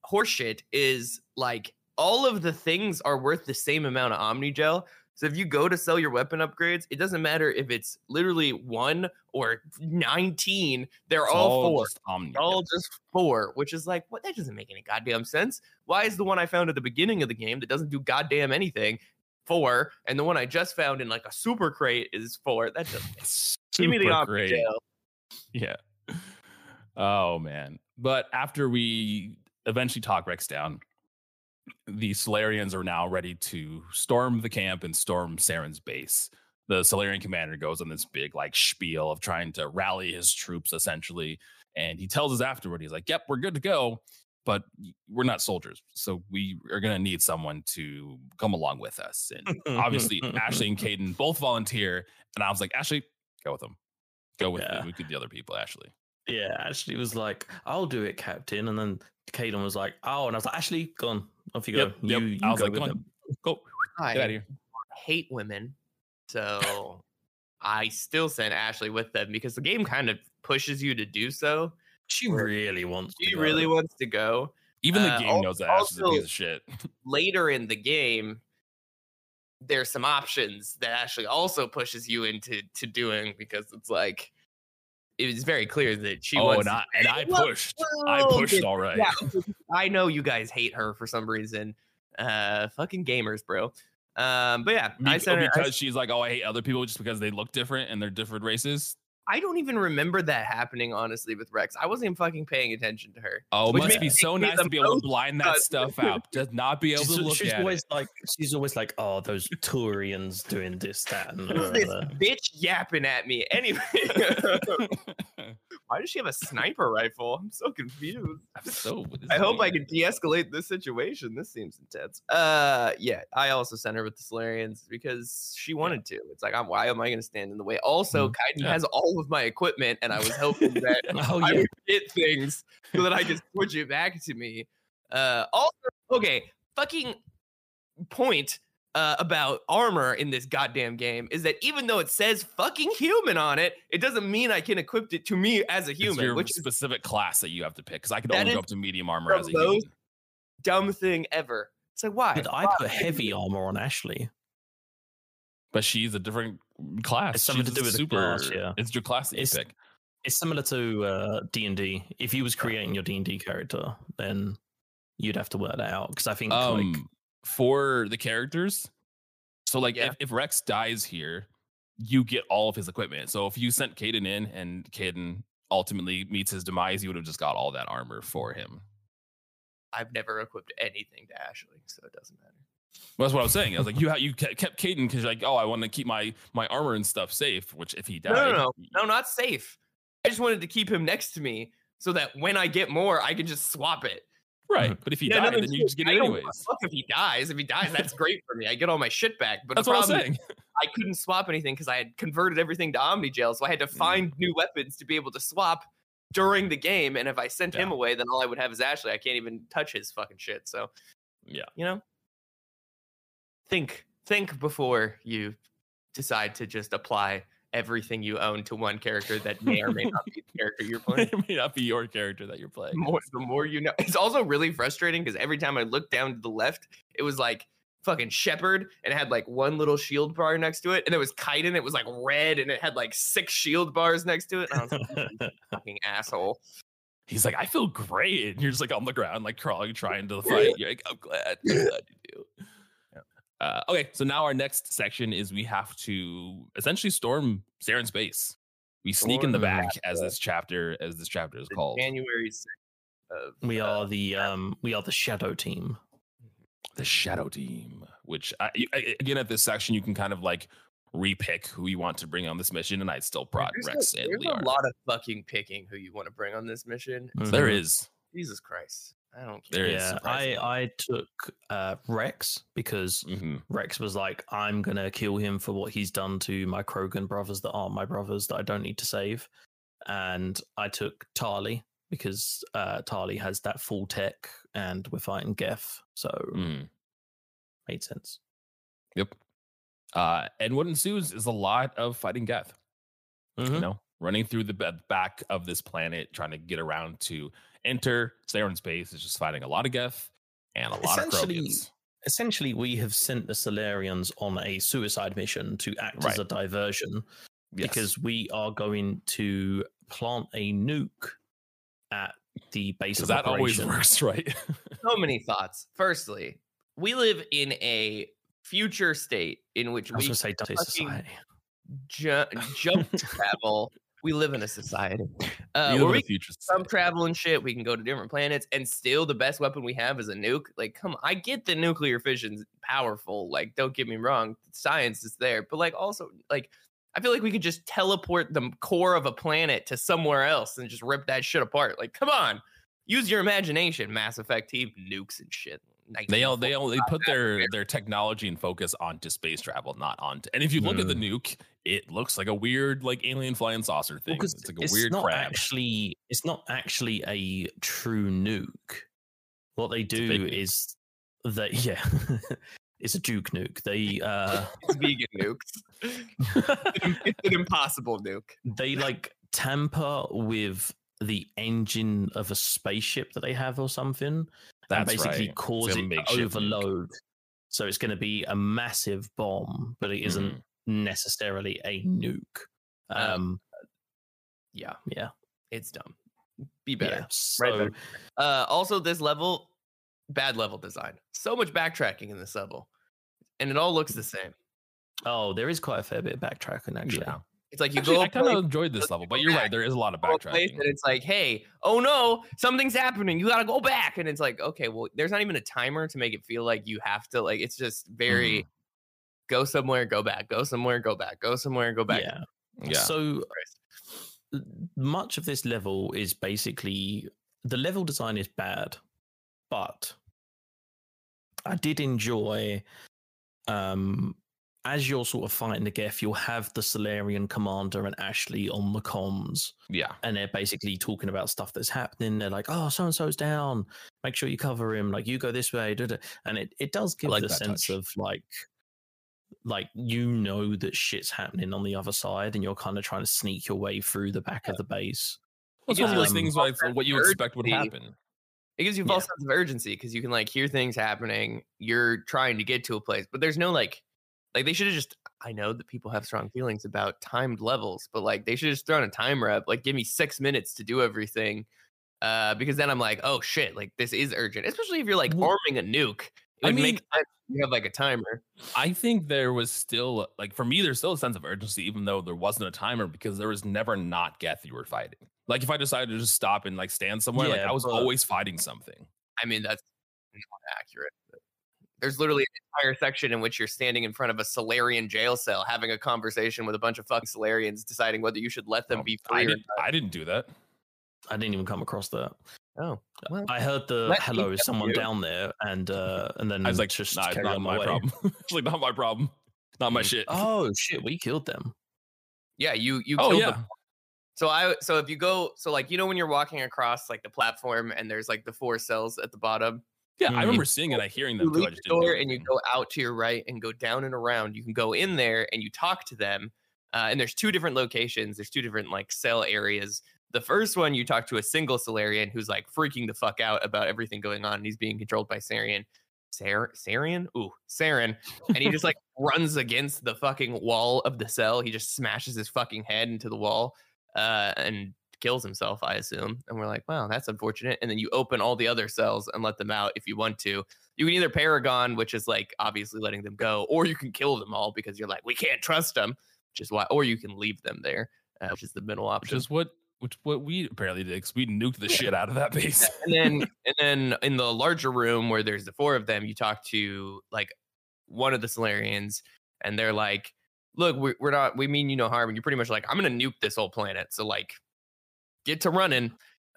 horseshit is like all of the things are worth the same amount of Omni Gel. so if you go to sell your weapon upgrades it doesn't matter if it's literally one or 19 they're It's all, four just Omni. All just four which is like what that doesn't make any goddamn sense why is the one i found at the beginning of the game that doesn't do goddamn anything four and the one i just found in like a super crate is four that doesn't give me the great. omnigel Yeah. Oh man. But after we eventually talk Rex down, the Salarians are now ready to storm the camp and storm Saren's base. The Salarian commander goes on this big like spiel of trying to rally his troops essentially. And he tells us afterward, he's like, Yep, we're good to go, but we're not soldiers. So we are gonna need someone to come along with us. And obviously Ashley and Kaidan both volunteer. And I was like, Ashley, go with them. Go with Yeah. me. We could the other people, Ashley. Yeah, Ashley was like, "I'll do it, Captain," and then Kaidan was like, "Oh," and I was like, "Ashley, go on, off you go." Yep, yep. You, you I was go like, with come on, them." go, I get out of here. hate women. So I still sent Ashley with them because the game kind of pushes you to do so. She really wants. to She go. really wants to go. Even the Uh, game al- knows that Ashley's a piece of shit. Later in the game, there's some options that Ashley also pushes you into to doing because it's like it was very clear that she was. oh, and I, and I pushed. I pushed all right. Yeah, I know you guys hate her for some reason. Uh, fucking gamers, bro. Um, but yeah, I sent her. I because she's like, oh, I hate other people just because they look different and they're different races. I don't even remember that happening, honestly, with Rex. I wasn't even fucking paying attention to her. Oh, it Which must be so nice to be able to blind that stuff out. Just not be able She's, to look she's at always it. like, she's always like, "Oh, those Turians doing this, that, and this bitch yapping at me? Anyway, why does she have a sniper rifle? I'm so confused. I'm so. I hope I can de-escalate this situation. This seems intense. Uh, yeah, I also sent her with the Salarians because she wanted to. It's like, I'm, why am I going to stand in the way? Also, Kaidan Mm-hmm. Yeah. has all of my equipment, and I was hoping that Oh I yeah, would get things so that I could switch it back to me. Uh, also, okay, fucking point uh, about armor in this goddamn game is that even though it says fucking human on it, it doesn't mean I can equip it to me as a It's human, your which is specific class that you have to pick. Because I could That only is go up to medium armor as a human. dumb thing ever. It's like why? but I put heavy armor on Ashley. But she's a different class. It's something She's to do a with the super. class, yeah. It's your class that you It's- pick. It's similar to uh, D and D. If you was creating your D and D character, then you'd have to work that out because I think like um for the characters so like Yeah. if, if rex dies here you get all of his equipment so if you sent Kaidan in and Kaidan ultimately meets his demise you would have just got all that armor for him I've never equipped anything to Ashley, so it doesn't matter. Well, that's what i was saying i was like you you kept Kaidan because you're like oh i want to keep my my armor and stuff safe which if he died No, no, no, no, not safe. I just wanted to keep him next to me so that when I get more, I can just swap it. Right but if he Yeah, died nothing then you just get it don't give a anyways fuck if he dies. If he dies, that's great for me. I get all my shit back. But that's the what i was problem is saying I couldn't swap anything because I had converted everything to Omnigel, so I had to Mm. find new weapons to be able to swap during the game. And if I sent him away, then all I would have is Ashley. I can't even touch his fucking shit. So Yeah. you know, think think before you decide to just apply everything you own to one character that may or may not be the character you're playing. it may not be your character that you're playing more, the more you know. It's also really frustrating because every time I looked down to the left, it was like fucking Shepard and it had like one little shield bar next to it. And it was Kaidan, it was like red and it had like six shield bars next to it. And I was like, fucking asshole. he's like i feel great and you're just like on the ground like crawling trying to fight you're like i'm glad i'm glad you do Uh, okay, so now our next section is we have to essentially storm Saren's base. We sneak in the Storm back, as this chapter as this chapter is The called. January 6th of we uh, are the um we are the shadow team. the Shadow Team. Which I, I- again at this section you can kind of like repick who you want to bring on this mission, and I still brought there's Rex a, and there's Leon. a lot of fucking picking who you want to bring on this mission. There Mhm. is. Jesus Christ. I don't care. yeah, I. I took uh, Rex because Mhm. Rex was like, I'm gonna kill him for what he's done to my Krogan brothers that aren't my brothers that I don't need to save. And I took Tali because uh, Tali has that full tech, and we're fighting Geth, so Mhm. made sense. Yep. Uh, and what ensues is a lot of fighting Geth. Mhm. You know, running through the back of this planet, trying to get around to enter Saren's base is just fighting a lot of Geth and a lot of Essentially, Krogans. Essentially, we have sent the Salarians on a suicide mission to act Right. as a diversion Yes. because we are going to plant a nuke at the base of that always works, right? so many thoughts. Firstly, we live in a future state in which I was we going to say fucking- Society. ju- jump travel. We live in a society uh, where we future some travel and shit. We can go to different planets, and still the best weapon we have is a nuke. Like, come, on, I get the nuclear fission's powerful. Like, don't get me wrong, science is there, but like also like. I feel like we could just teleport the core of a planet to somewhere else and just rip that shit apart. Like, come on, use your imagination. Mass Effect team nukes and shit. They all they all they put their their technology and focus onto space travel, not onto. And if you look at the nuke, it looks like a weird like alien flying saucer thing. Because it's like a weird not crab. actually it's not actually a true nuke. What they do is that yeah, it's a Duke nuke. They uh It's vegan nukes. it's an impossible nuke. they like tamper with the engine of a spaceship that they have or something, and That's basically right. cause it to makeshift nuke. overload. So it's going to be a massive bomb, but it isn't Mhm. necessarily a nuke. Um, Um, Yeah, yeah, it's dumb. Be better. yeah. So better. Uh, also, this level, bad level design. So much backtracking in this level, and it all looks the same. Oh, there is quite a fair bit of backtracking actually. Yeah. It's like you Actually, go. I kind of enjoyed this level, but you're right. There is a lot of go backtracking. and it's like, hey, oh no, something's happening. You gotta go back, and it's like, okay, well, there's not even a timer to make it feel like you have to. Like, it's just very. Mm-hmm. Go somewhere, go back. Go somewhere, go back. Go somewhere, go back. Yeah. Yeah. So much of this level is basically the level design is bad, but I did enjoy um as you're sort of fighting the Geth, you'll have the Salarian commander and Ashley on the comms, yeah. and they're basically talking about stuff that's happening. They're like, "Oh, so and so's down. Make sure you cover him. Like, you go this way." da, da." And it it does give like the sense touch. of like, like you know that shit's happening on the other side, and you're kind of trying to sneak your way through the back of the base. It's gives one of those things like what you expect would happen. It gives you a Yeah. false sense of urgency because you can like hear things happening. You're trying to get to a place, but there's no like, like they should have just. I know that people have strong feelings about timed levels, but like they should just thrown a timer up. Like, give me six minutes to do everything, uh, because then I'm like, oh shit, like this is urgent. Especially if you're like arming a nuke. It I would mean- make sense if you have like a timer. I think there was still like for me, there's still a sense of urgency, even though there wasn't a timer, because there was never not Geth you were fighting. Like if I decided to just stop and like stand somewhere, like I was always fighting something. I mean, that's not accurate. But There's literally an entire section in which you're standing in front of a Salarian jail cell, having a conversation with a bunch of fucking Salarians, deciding whether you should let them Um, be I free. or didn't. I didn't do that. I didn't even come across that. Oh, well, I heard the hello, is someone you. down there, and uh, and then I was like, just nah, it's carry not my way. problem. it's like not my problem. Not my shit. Oh shit, we killed them. yeah, you you Oh, yeah. them. So I so if you go so like you know when you're walking across like the platform and there's like the four cells at the bottom, Yeah, Mm. I remember seeing it. I hearing them you leave the door and you go out to your right and go down and around. You can go in there and you talk to them. Uh, and there's two different locations. There's two different like cell areas. The first one you talk to a single Salarian who's like freaking the fuck out about everything going on. And he's being controlled by Sarian. Sar- Sarian? Ooh, Saren. And he just like runs against the fucking wall of the cell. He just smashes his fucking head into the wall uh, and kills himself, I assume. And we're like, wow, that's unfortunate. And then you open all the other cells and let them out if you want to. You can either Paragon, which is like obviously letting them go, or you can kill them all because you're like, we can't trust them, which is why, or you can leave them there, uh, which is the middle option. which is what which what we apparently did because we nuked the shit out of that base. and then and then in the larger room where there's the four of them, you talk to like one of the Salarians, and they're like, "Look, we, we're not. We mean you no harm." And you're pretty much like, "I'm gonna nuke this whole planet." So like, get to running.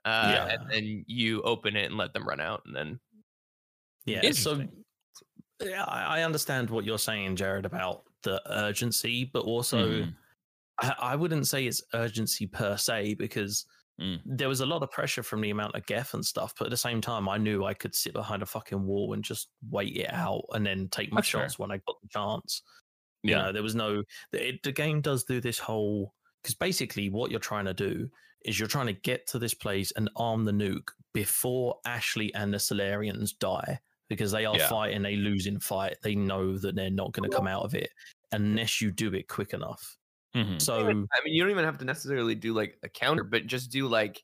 Uh, Yeah. and then you open it and let them run out, and then Yeah. So yeah, I understand what you're saying, Jared, about the urgency, but also Mhm. I, I wouldn't say it's urgency per se because Mm. there was a lot of pressure from the amount of Geth and stuff. But at the same time, I knew I could sit behind a fucking wall and just wait it out and then take my That's fair. shots when I got the chance. You Yeah. know, there was no. It, the game does do this whole because basically what you're trying to do is you're trying to get to this place and arm the nuke before Ashley and the Salarians die because they are Yeah. fighting a losing fight. They know that they're not going to come out of it unless you do it quick enough. Mhm. So I mean, you don't even have to necessarily do like a counter, but just do like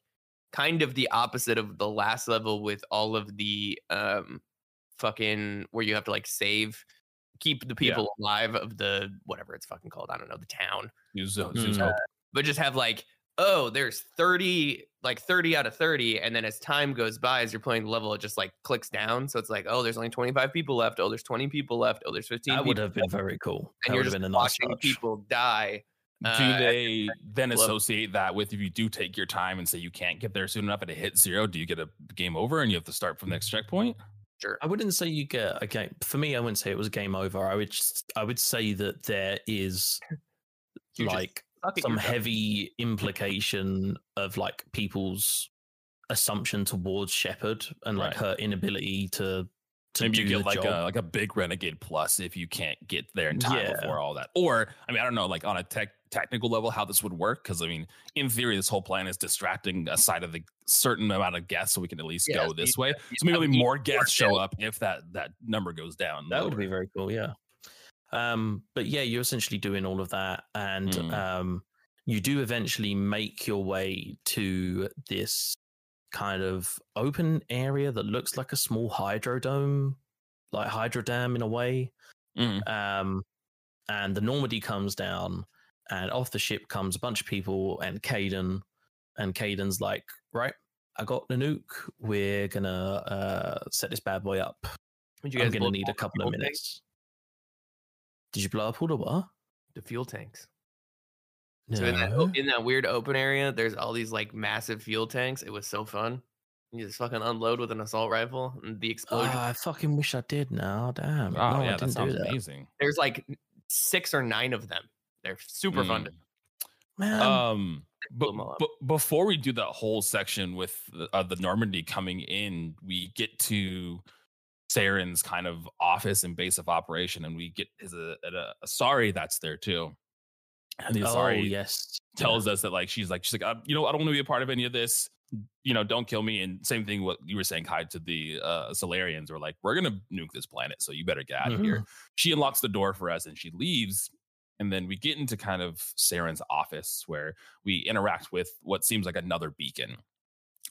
kind of the opposite of the last level with all of the um fucking where you have to like save keep the Yeah. people alive of the whatever it's fucking called. I don't know, the town. Use Zo- Mm. Zhu's Hope. But just have like, oh, there's 30, like 30 out of 30. And then as time goes by, as you're playing the level, it just like clicks down. So it's like, oh, there's only 25 people left. Oh, there's 20 people left. Oh, there's 15 that would have been left. very cool. And that you're would have just been a nice watching touch. people die. Do uh, they then love- associate that with if you do take your time and say you can't get there soon enough and it hits zero, do you get a game over and you have to start from the next checkpoint? Sure. I wouldn't say you get a game. For me, I wouldn't say it was a game over. I would just, I would say that there is You like Suck at some heavy implication of like people's assumption towards Shepard and like Right. her inability to to Maybe you get like job. a like a big renegade plus if you can't get there in time Yeah. before all that. Or I mean, I don't know, like on a tech technical level, how this would work. Because I mean, in theory, this whole plan is distracting a side of the certain amount of Geth, so we can at least Yeah, go this way. So maybe more Geth show up if that that number goes down. That would be very cool, yeah. Um, but yeah, you're essentially doing all of that, and Mm. um, you do eventually make your way to this kind of open area that looks like a small hydrodome, like hydro dam in a way. Mhm. Um, and the Normandy comes down, and off the ship comes a bunch of people and Kaidan, and Kaidan's like, right. I got the nuke. We're gonna uh, set this bad boy up. Would you I'm gonna need a couple of fuel tanks? minutes. Did you blow up all the what? The fuel tanks. So in that, in that weird open area, there's all these like massive fuel tanks. It was so fun. You just fucking unload with an assault rifle and the explosion. Ah, I fucking wish I did now. Damn. Oh no, yeah, I that didn't do sounds that. amazing. there's like six or nine of them. They're super fun. To, Mm. Man, Um, but, blow 'em up. but before we do that whole section with the, uh, the Normandy coming in, we get to Saren's kind of office and base of operation, and we get his a, a, a sorry that's there too. And the oh, sorry yes. tells us that like she's like she's like uh, you know I don't want to be a part of any of this. You know, don't kill me. And same thing what you were saying, Kai, to the uh, Salarians were like, we're gonna nuke this planet, so you better get out of here she unlocks the door for us and she leaves and then we get into kind of Saren's office where we interact with what seems like another beacon.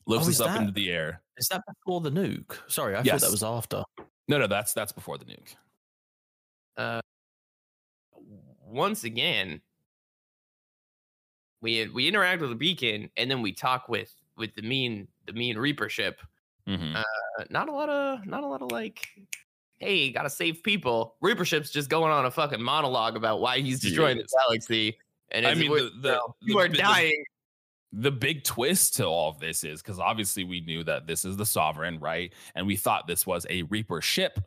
Lifts Oh, us is up that- into the air. Is that before the nuke? Sorry, I thought that was after. No, no, that's that's before the nuke. uh, once again, we we interact with the beacon and then we talk with with the mean the mean Reaper ship. Mhm. Uh, not a lot of not a lot of like, hey, gotta save people. Reaper ship's just going on a fucking monologue about why he's destroying the galaxy. And I mean, we're- the- the- well, the you are the- dying. The big twist to all of this is because obviously we knew that this is the sovereign, right? And we thought this was a Reaper ship,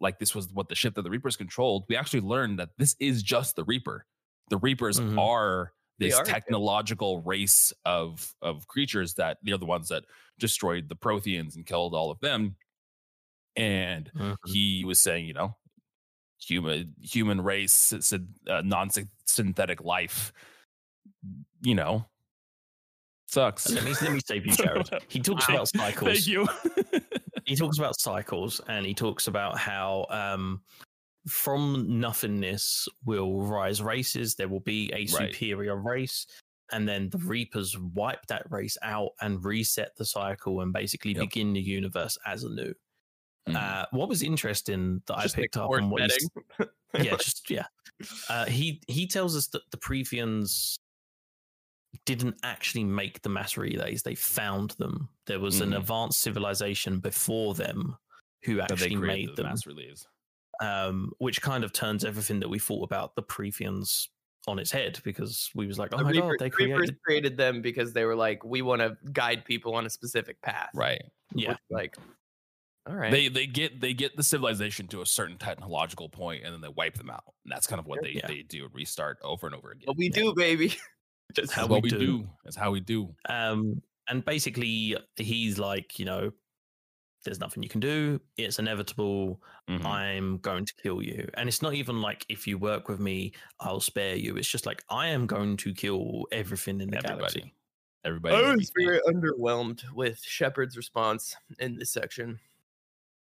like this was what the ship that the Reapers controlled. We actually learned that this is just the Reaper. The Reapers Mhm. are this are, technological race of of creatures that they're the ones that destroyed the Protheans and killed all of them. And Mhm. he was saying, you know, human human race, uh, non synthetic life. You know, sucks. Let me let me save you, Jared. He talks Wow. about cycles. Thank you. he talks about cycles and he talks about how um, from nothingness will rise races there will be a Right. superior race and then the reapers wipe that race out and reset the cycle and basically Yep. begin the universe as anew Mhm. uh, what was interesting that Just i picked up on what yeah just yeah uh, he he tells us that the Protheans didn't actually make the mass relays they found them there was an Mhm. advanced civilization before them who actually created made the them mass release. um, which kind of turns everything that we thought about the Protheans on its head because we was like, oh The my Reaper- god, they Reapers created created them because they were like, we want to guide people on a specific path. Right. yeah. Which, like, all right. They they get they get the civilization to a certain technological point and then they wipe them out. And that's kind of what they, Yeah. they do restart over and over again. what we do, baby. That's how we we do. do. That's how we do. Um, and basically, he's like, you know, there's nothing you can do. It's inevitable. Mhm. I'm going to kill you. And it's not even like if you work with me, I'll spare you. It's just like I am going to kill everything in the galaxy. Everybody. I was very underwhelmed with Shepard's response in this section.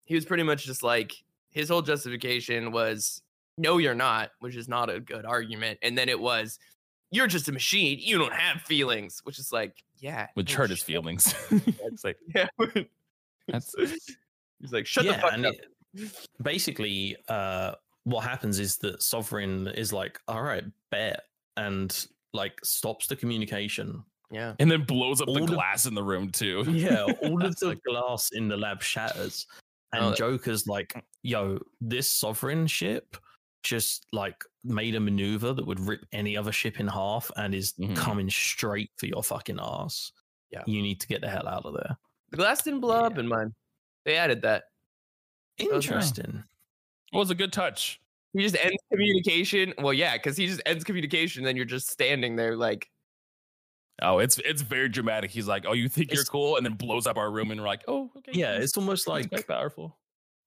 He was pretty much just like his whole justification was, "No, you're not," which is not a good argument, and then it was, "You're just a machine. You don't have feelings," which is like, yeah, Which no hurt his feelings. it's like Yeah, that's he's like, "Shut the fuck and up." it- basically, uh, what happens is that Sovereign is like, all right, bet, and like stops the communication. Yeah, and then blows up the All the- glass in the room too. Yeah, all of the like- glass in the lab shatters, and Oh, Joker's like, "Yo, this Sovereign ship just like made a maneuver that would rip any other ship in half, and is Mhm. coming straight for your fucking ass. Yeah. you need to get the hell out of there." the glass didn't blow up in mine. They added that. was nice. Interesting. Well, it's a good touch. He just ends communication. Well, yeah, because he just ends communication, then you're just standing there like, Oh, it's it's very dramatic. He's like, "Oh, you think you're cool," and then blows up our room, and we're like, "Oh, okay." Yeah, it's almost like quite powerful.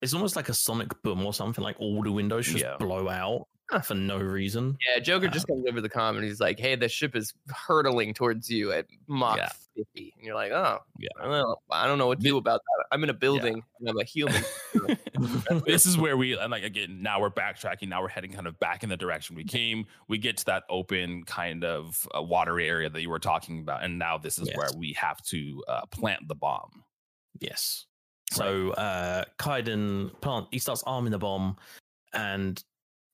it's almost like a sonic boom or something. Like all the windows just Yeah. blow out for no reason. Yeah, Joker Uh, just comes over the comm and he's like, "Hey, the ship is hurtling towards you at Mach Yeah. 50," and you're like, "Oh, Yeah. well, I don't know what to do about that. I'm in a building and I'm a human." this is where we and like again now we're backtracking now we're heading kind of back in the direction we came we get to that open kind of uh, water area that you were talking about and now this is Yes. where we have to uh, plant the bomb Yes. So uh Kaidan plant he starts arming the bomb and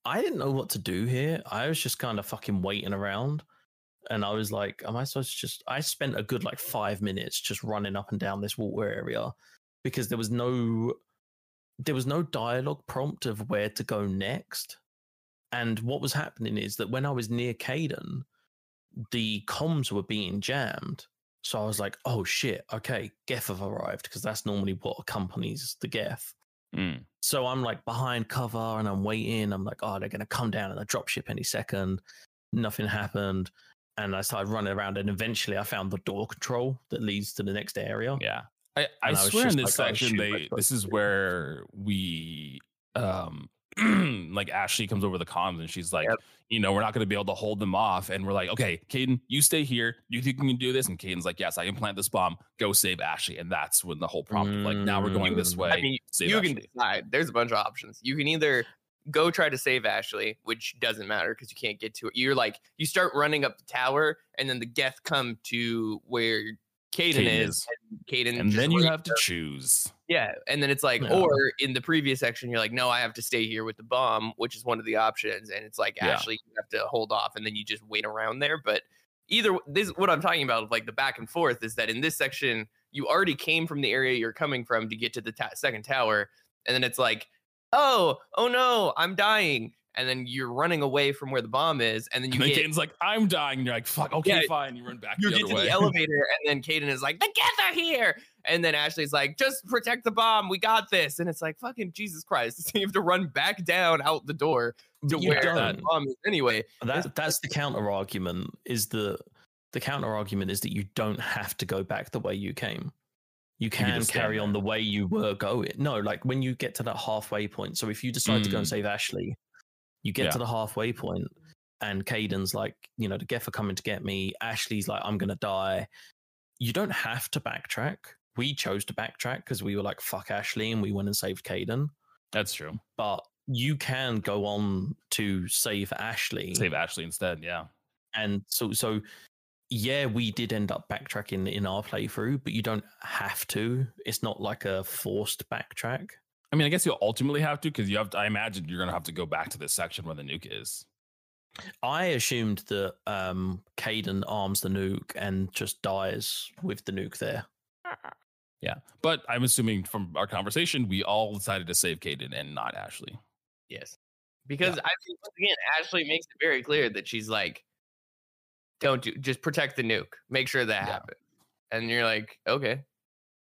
I didn't know what to do here. I was just kind of fucking waiting around. And I was like, am I supposed to just I spent a good like five minutes just running up and down this water area because there was no there was no dialogue prompt of where to go next. And what was happening is that when I was near Kaidan, the comms were being jammed. So I was like, oh shit, okay, Geth have arrived because that's normally what accompanies the Geth. Mm. So I'm like behind cover and I'm waiting. I'm like, oh, they're going to come down in a dropship any second. Nothing happened. And I started running around and eventually I found the door control that leads to the next area. yeah i, I I swear in this like, oh, section they this is where we um like ashley comes over the comms and she's like Yep. you know we're not going to be able to hold them off and we're like okay Kaidan, you stay here do you think you can do this and Kaidan's like yes i can plant this bomb go save ashley and that's when the whole prompt of like now we're going this Mm. way I mean, you Ashley. can decide. There's a bunch of options. You can either go try to save Ashley, which doesn't matter because you can't get to it. You're like you start running up the tower, and then the Geth come to where Kaidan is, and Kaidan. and just then you have to choose Yeah, and then it's like, Yeah. or in the previous section, you're like, no, I have to stay here with the bomb, which is one of the options, and it's like, Yeah. Ashley, you have to hold off, and then you just wait around there. But either this, what I'm talking about, like the back and forth, is that in this section, you already came from the area you're coming from to get to the ta- second tower, and then it's like, oh, oh no, I'm dying, and then you're running away from where the bomb is, and then you and then get. Kaidan's like i'm dying and you're like fuck okay Yeah, fine you run back You get to way the elevator, and then Kaidan is like, "The Geth are here!" And then Ashley's like, "Just protect the bomb. We got this." And it's like, "Fucking Jesus Christ!" you have to run back down out the door to You where don't. bomb is anyway. That that's the counter argument. Is the the counter argument is that you don't have to go back the way you came. You can just carry on the way you were going. No, like when you get to that halfway point. So if you decide to go and Mm. save Ashley, you get Yeah. to the halfway point, and Kaidan's like, you know, the Geth are coming to get me. Ashley's like, I'm gonna die. You don't have to backtrack. We chose to backtrack because we were like, fuck Ashley, and we went and saved Kaidan. that's true But you can go on to save Ashley save ashley instead yeah and so so yeah we did end up backtracking in our playthrough but you don't have to it's not like a forced backtrack I mean, I guess you'll ultimately have to because you have to. I imagine you're gonna have to go back to this section where the nuke is. i assumed that um Kaidan arms the nuke and just dies with the nuke there Yeah, but I'm assuming from our conversation, we all decided to save Kaidan and not Ashley. Yes. because I think once again, Ashley makes it very clear that she's like, "Don't do, just protect the nuke, make sure that Yeah. happens." And you're like, okay,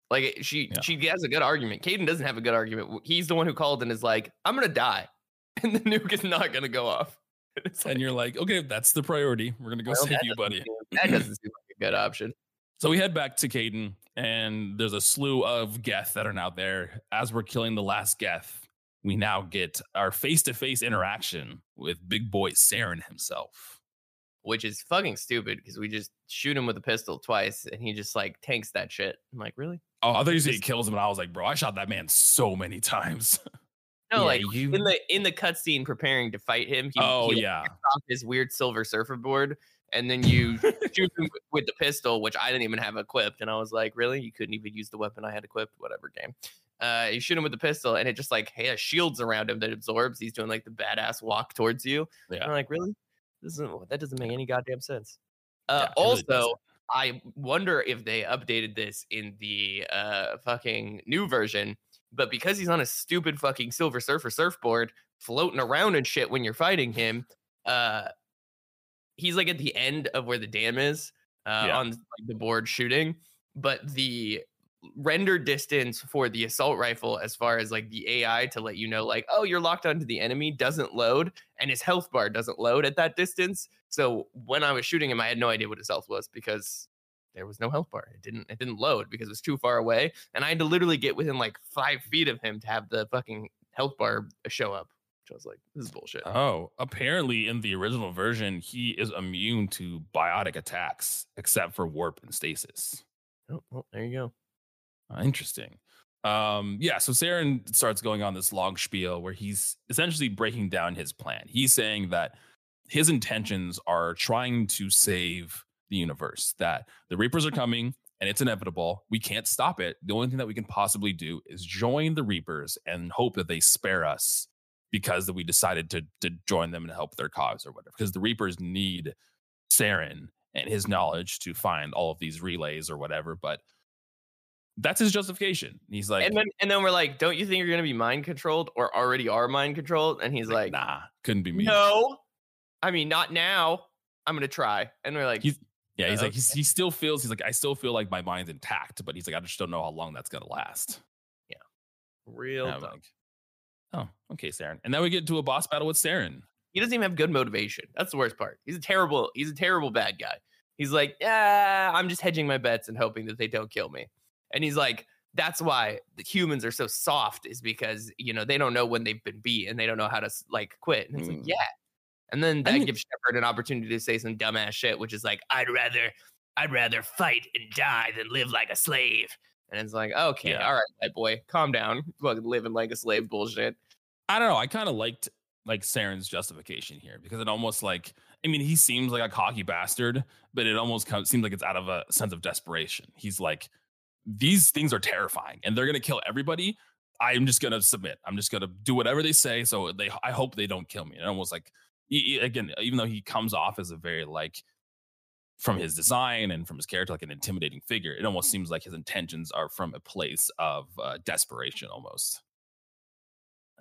like eh, she Yeah. she has a good argument. Kaidan doesn't have a good argument. He's the one who called and is like, "I'm gonna die," and the nuke is not gonna go off. It's like, And you're like, okay, that's the priority. We're gonna go well, save you, buddy. seem- That doesn't seem like a good option. So we head back to Kaidan, and there's a slew of Geth that are now there. As we're killing the last Geth, we now get our face-to-face interaction with Big Boy Saren himself. which is fucking stupid because we just shoot him with a pistol twice and he just like tanks that shit. I'm like, really? Oh, I thought you said he Just- kills him, and I was like, bro, I shot that man so many times. No, Yeah, like you- in the in the cutscene preparing to fight him, he, oh he yeah, off his weird silver surfer board, and then you shoot him with the pistol, which I didn't even have equipped, and I was like, really? You couldn't even use the weapon I had equipped? Whatever game. Uh, you shoot him with the pistol, and it just like hey, shields around him that absorbs. He's doing like the badass walk towards you. Yeah. I'm like, really? This isn't that doesn't make any goddamn sense. Uh, Yeah, it really also. I wonder if they updated this in the uh fucking new version, but because he's on a stupid fucking Silver Surfer surfboard floating around and shit when you're fighting him, uh he's like at the end of where the dam is uh Yeah. on like, the board shooting, but the render distance for the assault rifle as far as like the AI to let you know like oh you're locked onto the enemy doesn't load and his health bar doesn't load at that distance. So when I was shooting him I had no idea what his health was because there was no health bar. It didn't it didn't load because it was too far away and I had to literally get within like 5 feet of him to have the fucking health bar show up. Which I was like this is bullshit. Oh, apparently in the original version, he is immune to biotic attacks except for warp and stasis. Oh, well, there you go. Uh, interesting. Um, yeah, so Saren starts going on this long spiel where he's essentially breaking down his plan. He's saying that his intentions are trying to save the universe, that the Reapers are coming and it's inevitable. We can't stop it. The only thing that we can possibly do is join the Reapers and hope that they spare us because we decided to, to join them and help their cause or whatever. Because the Reapers need Saren and his knowledge to find all of these relays or whatever. But that's his justification. He's like, and then and then we're like, don't you think you're gonna be mind controlled or already are mind controlled? And he's like, nah, couldn't be me. no. I mean, not now. I'm gonna try. And we're like, He's- Yeah, he's Uh, like, he's, he still feels, he's like, I still feel like my mind's intact, but he's like, I just don't know how long that's going to last. Yeah, real dumb. like, oh, okay, Saren. And then we get into a boss battle with Saren. he doesn't even have good motivation. That's the worst part. He's a terrible, he's a terrible bad guy. He's like, yeah, I'm just hedging my bets and hoping that they don't kill me. And he's like, that's why the humans are so soft, is because you know they don't know when they've been beat and they don't know how to like quit. And it's Mm. like, yeah. And then that mean- gives Shepard an opportunity to say some dumbass shit, which is like, I'd rather, I'd rather fight and die than live like a slave. And it's like, okay, Yeah. all right, white boy, calm down. Fucking living like a slave bullshit. I don't know. I kind of liked like Saren's justification here because it almost like, I mean, he seems like a cocky bastard, but it almost comes, seems like it's out of a sense of desperation. He's like, these things are terrifying and they're going to kill everybody. I'm just going to submit. I'm just going to do whatever they say. So they, I hope they don't kill me. And almost like, he- again, even though he comes off as a very like, from his design and from his character, like an intimidating figure, it almost seems like his intentions are from a place of uh, desperation almost.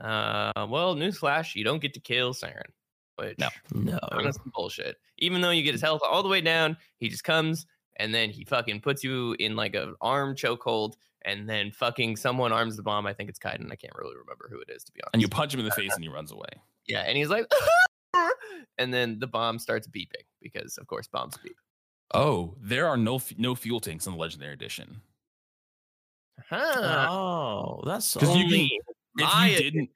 Uh, well, newsflash, you don't get to kill Siren, which No. No. honest bullshit. Even though you get his health all the way down, he just comes and then he fucking puts you in like an arm chokehold, and then fucking someone arms the bomb. I think it's Kaidan. I can't really remember who it is to be honest. And you punch him in the face and he runs away. yeah, and he's like, and then the bomb starts beeping because of course bombs beep. Oh, there are no no fuel tanks in the legendary edition. Huh. Oh, that's 'Cause you can- If my you didn't,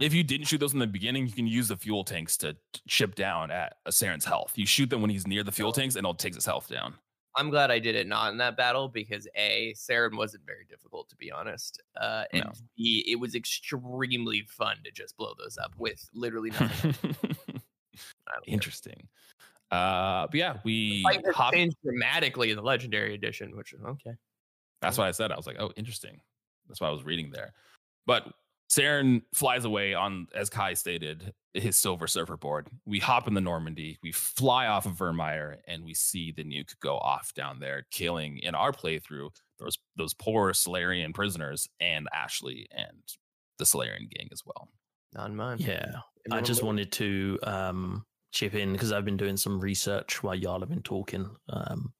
if you didn't shoot those in the beginning, you can use the fuel tanks to chip down at a Saren's health. You shoot them when he's near the fuel tanks, and it'll take his health down. I'm glad I did it not in that battle because a Saren wasn't very difficult to be honest, uh, and No. b it was extremely fun to just blow those up with literally nothing. I care. Interesting. Uh, but yeah, we Fight hop. changed dramatically in the legendary edition, which is okay. That's what I said. I was like, oh, interesting. That's why I was reading there. But Saren flies away on, as Kai stated, his silver surfer board. We hop in the Normandy, we fly off of Virmire, and we see the nuke go off down there, killing in our playthrough those those poor Salarian prisoners and Ashley and the Salarian gang as well. Not mine. Yeah. I just wanted to um, chip in because I've been doing some research while y'all have been talking. Um,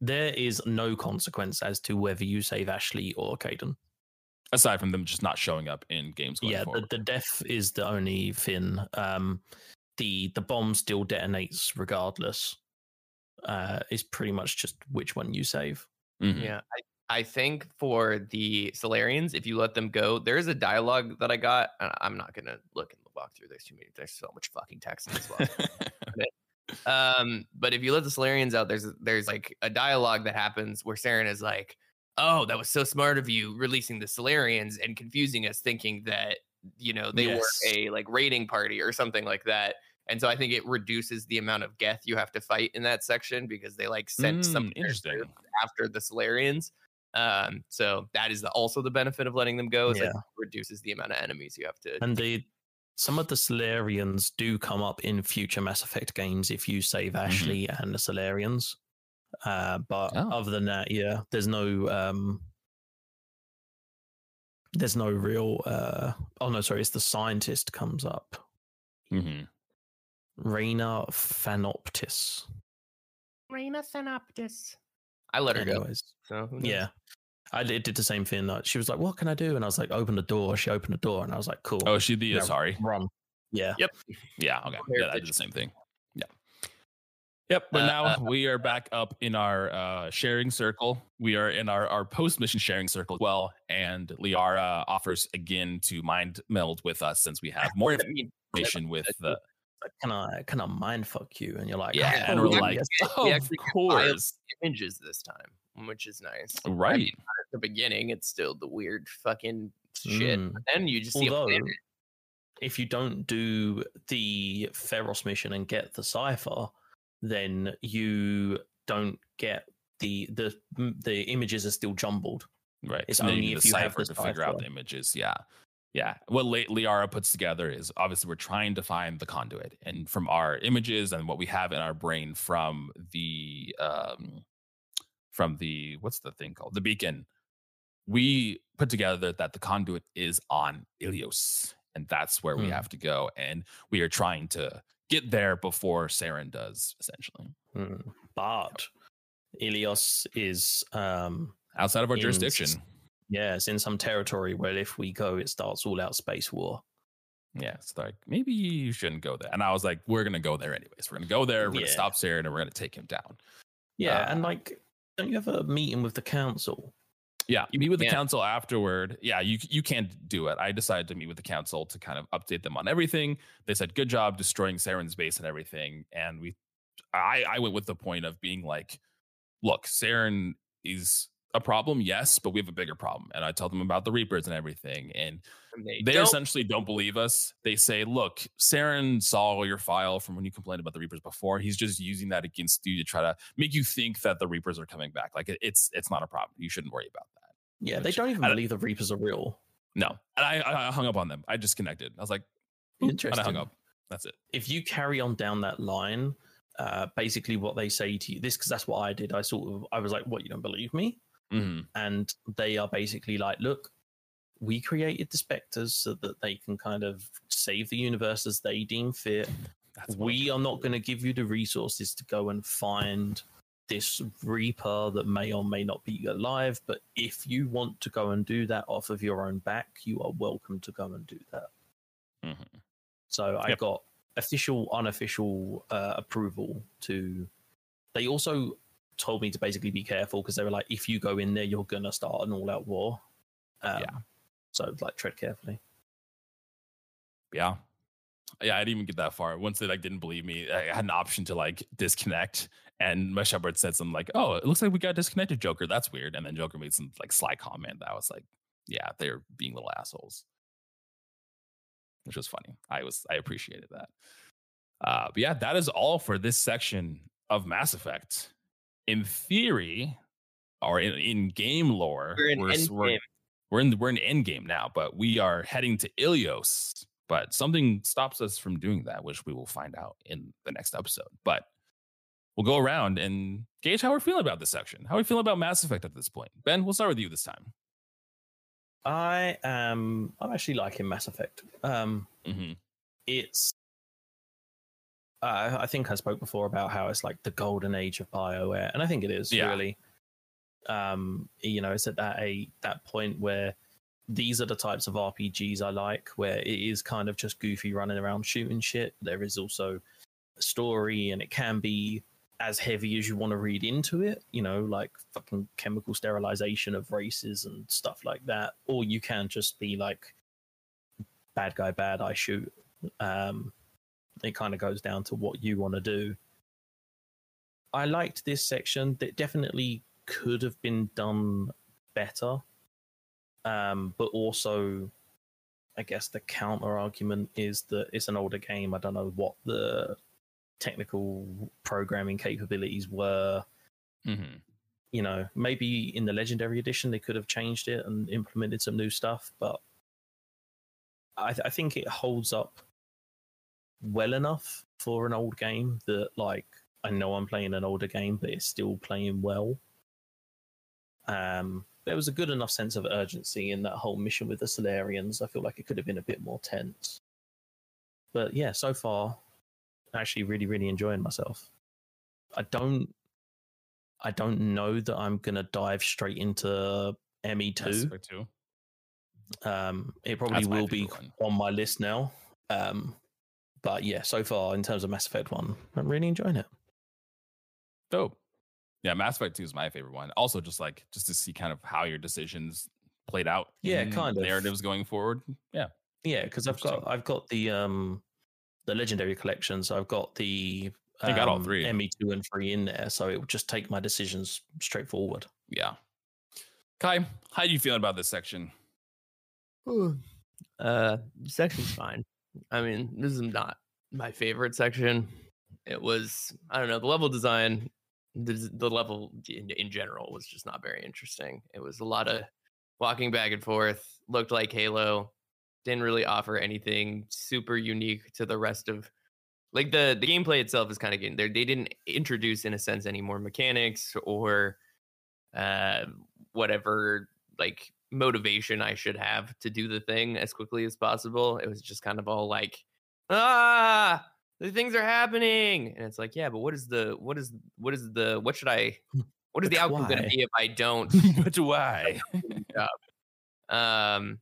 there is no consequence as to whether you save Ashley or Kaidan. Aside from them just not showing up in games going Yeah, the, the death is the only thing. Um, the the bomb still detonates regardless. Uh, it's pretty much just which one you save. Mhm. Yeah, I, I think for the Salarians, if you let them go, there is a dialogue that I got. I'm not gonna look in the walkthrough. There's too many. There's so much fucking text in this one. um, but if you let the Salarians out, there's there's like a dialogue that happens where Saren is like, "Oh, that was so smart of you releasing the Salarians and confusing us, thinking that you know they Yes. were a like raiding party or something like that." And so I think it reduces the amount of Geth you have to fight in that section because they like sent some Mm, interesting. after the Salarians. Um, so that is the, also the benefit of letting them go. Is Yeah. reduces the amount of enemies you have to. And the some of the Salarians do come up in future Mass Effect games if you save Ashley and the Salarians. Uh, but Oh. other than that, yeah, there's no um, there's no real. Uh, oh no, sorry, it's the scientist comes up, Mhm. Rana Thanoptis. Reina Synoptis. I let her go. So yeah. I did, did the same thing. Like, she was like, "What can I do?" And I was like, "Open the door." She opened the door, and I was like, "Cool." Oh, she'd be Yeah. sorry. run. Yeah. Yep. Yeah. Okay. Very Yeah, I did bitchy. the same thing. Yeah. Yep. But Uh, now uh, we are back up in our uh, sharing circle. We are in our, our post mission sharing circle as well. And Liara offers again to mind meld with us since we have more information with the. Can I can I mind fuck you? And you're like, Yeah. Yeah, And "Oh, we're like, actually get- of we actually get violent course. images this time, which is nice. I Right. mean, at the beginning, it's still the weird fucking shit. Mm. But then you just Although, planet. if you don't do the Feros mission and get the cipher, then you don't get the the the images are still jumbled. Right. It's so only need if the you have cipher the to figure out the images. Yeah. Yeah. What Le- Liara puts together is obviously we're trying to find the conduit. And from our images and what we have in our brain from the um from the what's the thing called? The beacon, we put together that the conduit is on Ilos. And that's where we Hmm. have to go. And we are trying to get there before Saren does, essentially. Mm. But Ilos is um Outside of our In jurisdiction. s- yeah, it's in some territory where if we go, it starts all out space war. Yeah, it's like maybe you shouldn't go there. And I was like, we're gonna go there anyways. We're gonna go there. We're gonna stop Saren and we're gonna take him down. Yeah, and Uh, like, don't you have a meeting with the council? Yeah, you meet with the council afterward. Yeah, you you can't do it. I decided to meet with the council to kind of update them on everything. They said, "Good job destroying Saren's base and everything." And we, I I went with the point of being like, "Look, Saren is a problem, yes, but we have a bigger problem." And I tell them about the Reapers and everything, and And they they don't- essentially don't believe us. They say, look, Saren saw your file from when you complained about the Reapers before. He's just using that against you to try to make you think that the Reapers are coming back. Like it, it's it's not a problem. You shouldn't worry about that. Yeah, they don't even don't- believe the Reapers are real. No. And I, I I hung up on them. I disconnected. I was like, and I Interesting. hung up. That's it. if you carry on down that line, uh, basically what they say to you, this because that's what I did. I sort of I was like, "What? You don't believe me?" Hmm And they are basically like, "Look, we created the Spectres so that they can kind of save the universe as they deem fit. That's we are not going to give you the resources to go and find this Reaper that may or may not be alive. But if you want to go and do that off of your own back, you are welcome to go and do that." Mhm. So I Yep. got official, unofficial uh, approval to. They also told me to basically be careful because they were like, if you go in there, you're gonna start an all-out war. Um, Yeah. So like, tread carefully. yeah. Yeah, I didn't even get that far. Once they like didn't believe me, I had an option to like disconnect. And my Shepard said something like, "Oh, it looks like we got disconnected, Joker. That's weird." And then Joker made some like sly comment that was like, "Yeah, they're being little assholes," which was funny. I was I appreciated that. Uh, but yeah, that is all for this section of Mass Effect. In theory, or in, in game lore, We're in s- Endgame. we're in we're in Endgame now, but we are heading to Ilos. But something stops us from doing that, which we will find out in the next episode. But we'll go around and gauge how we're feeling about this section. How are we feeling about Mass Effect at this point? Ben, we'll start with you this time. I am. I'm actually liking Mass Effect. Um, hmm it's uh, I think I spoke before about how it's like the golden age of Bioware, and I think it is Yeah. really. Um, you know, it's at that a that point where these are the types of RPGs I like, where it is kind of just goofy running around shooting shit. There is also a story, and it can be as heavy as you want to read into it. You know, like fucking chemical sterilization of races and stuff like that, or you can just be like bad guy, bad I shoot. Um, it kind of goes down to what you want to do. I liked this section. That definitely could have been done better. Um, but also, I guess the counter argument is that it's an older game. I don't know what the technical programming capabilities were. Mhm. You know, maybe in the Legendary Edition they could have changed it and implemented some new stuff, but I, I think it holds up well enough for an old game that like I know I'm playing an older game, but it's still playing well. Um, there was a good enough sense of urgency in that whole mission with the Salarians. I feel like it could have been a bit more tense. But yeah, so far, actually really, really enjoying myself. I don't I don't know that I'm gonna dive straight into ME two. Mass Effect 2. Um, it probably That's will be one. on my list now. Um, but yeah, so far in terms of Mass Effect One, I'm really enjoying it. Dope. Yeah, Mass Effect 2 is my favorite one. Also, just like just to see kind of how your decisions played out. Yeah, in kind of. narratives going forward. Yeah. Yeah, because I've got I've got the um the legendary collection, so I've got the I got all um, three. ME two and three in there, so it will just take my decisions straightforward. Yeah. Kai, how are you feeling about this section? Uh, section's fine. I mean, this is not my favorite section. It was, I don't know, the level design, the, the level in, in general was just not very interesting. It was a lot of walking back and forth, looked like Halo, didn't really offer anything super unique to the rest of like the the gameplay itself is kind of getting there. They didn't introduce in a sense any more mechanics or uh whatever like motivation I should have to do the thing as quickly as possible. It was just kind of all like, ah, the things are happening, and it's like, yeah, but what is the what is what is the what should I what is But the outcome going to be if I don't? do I? um,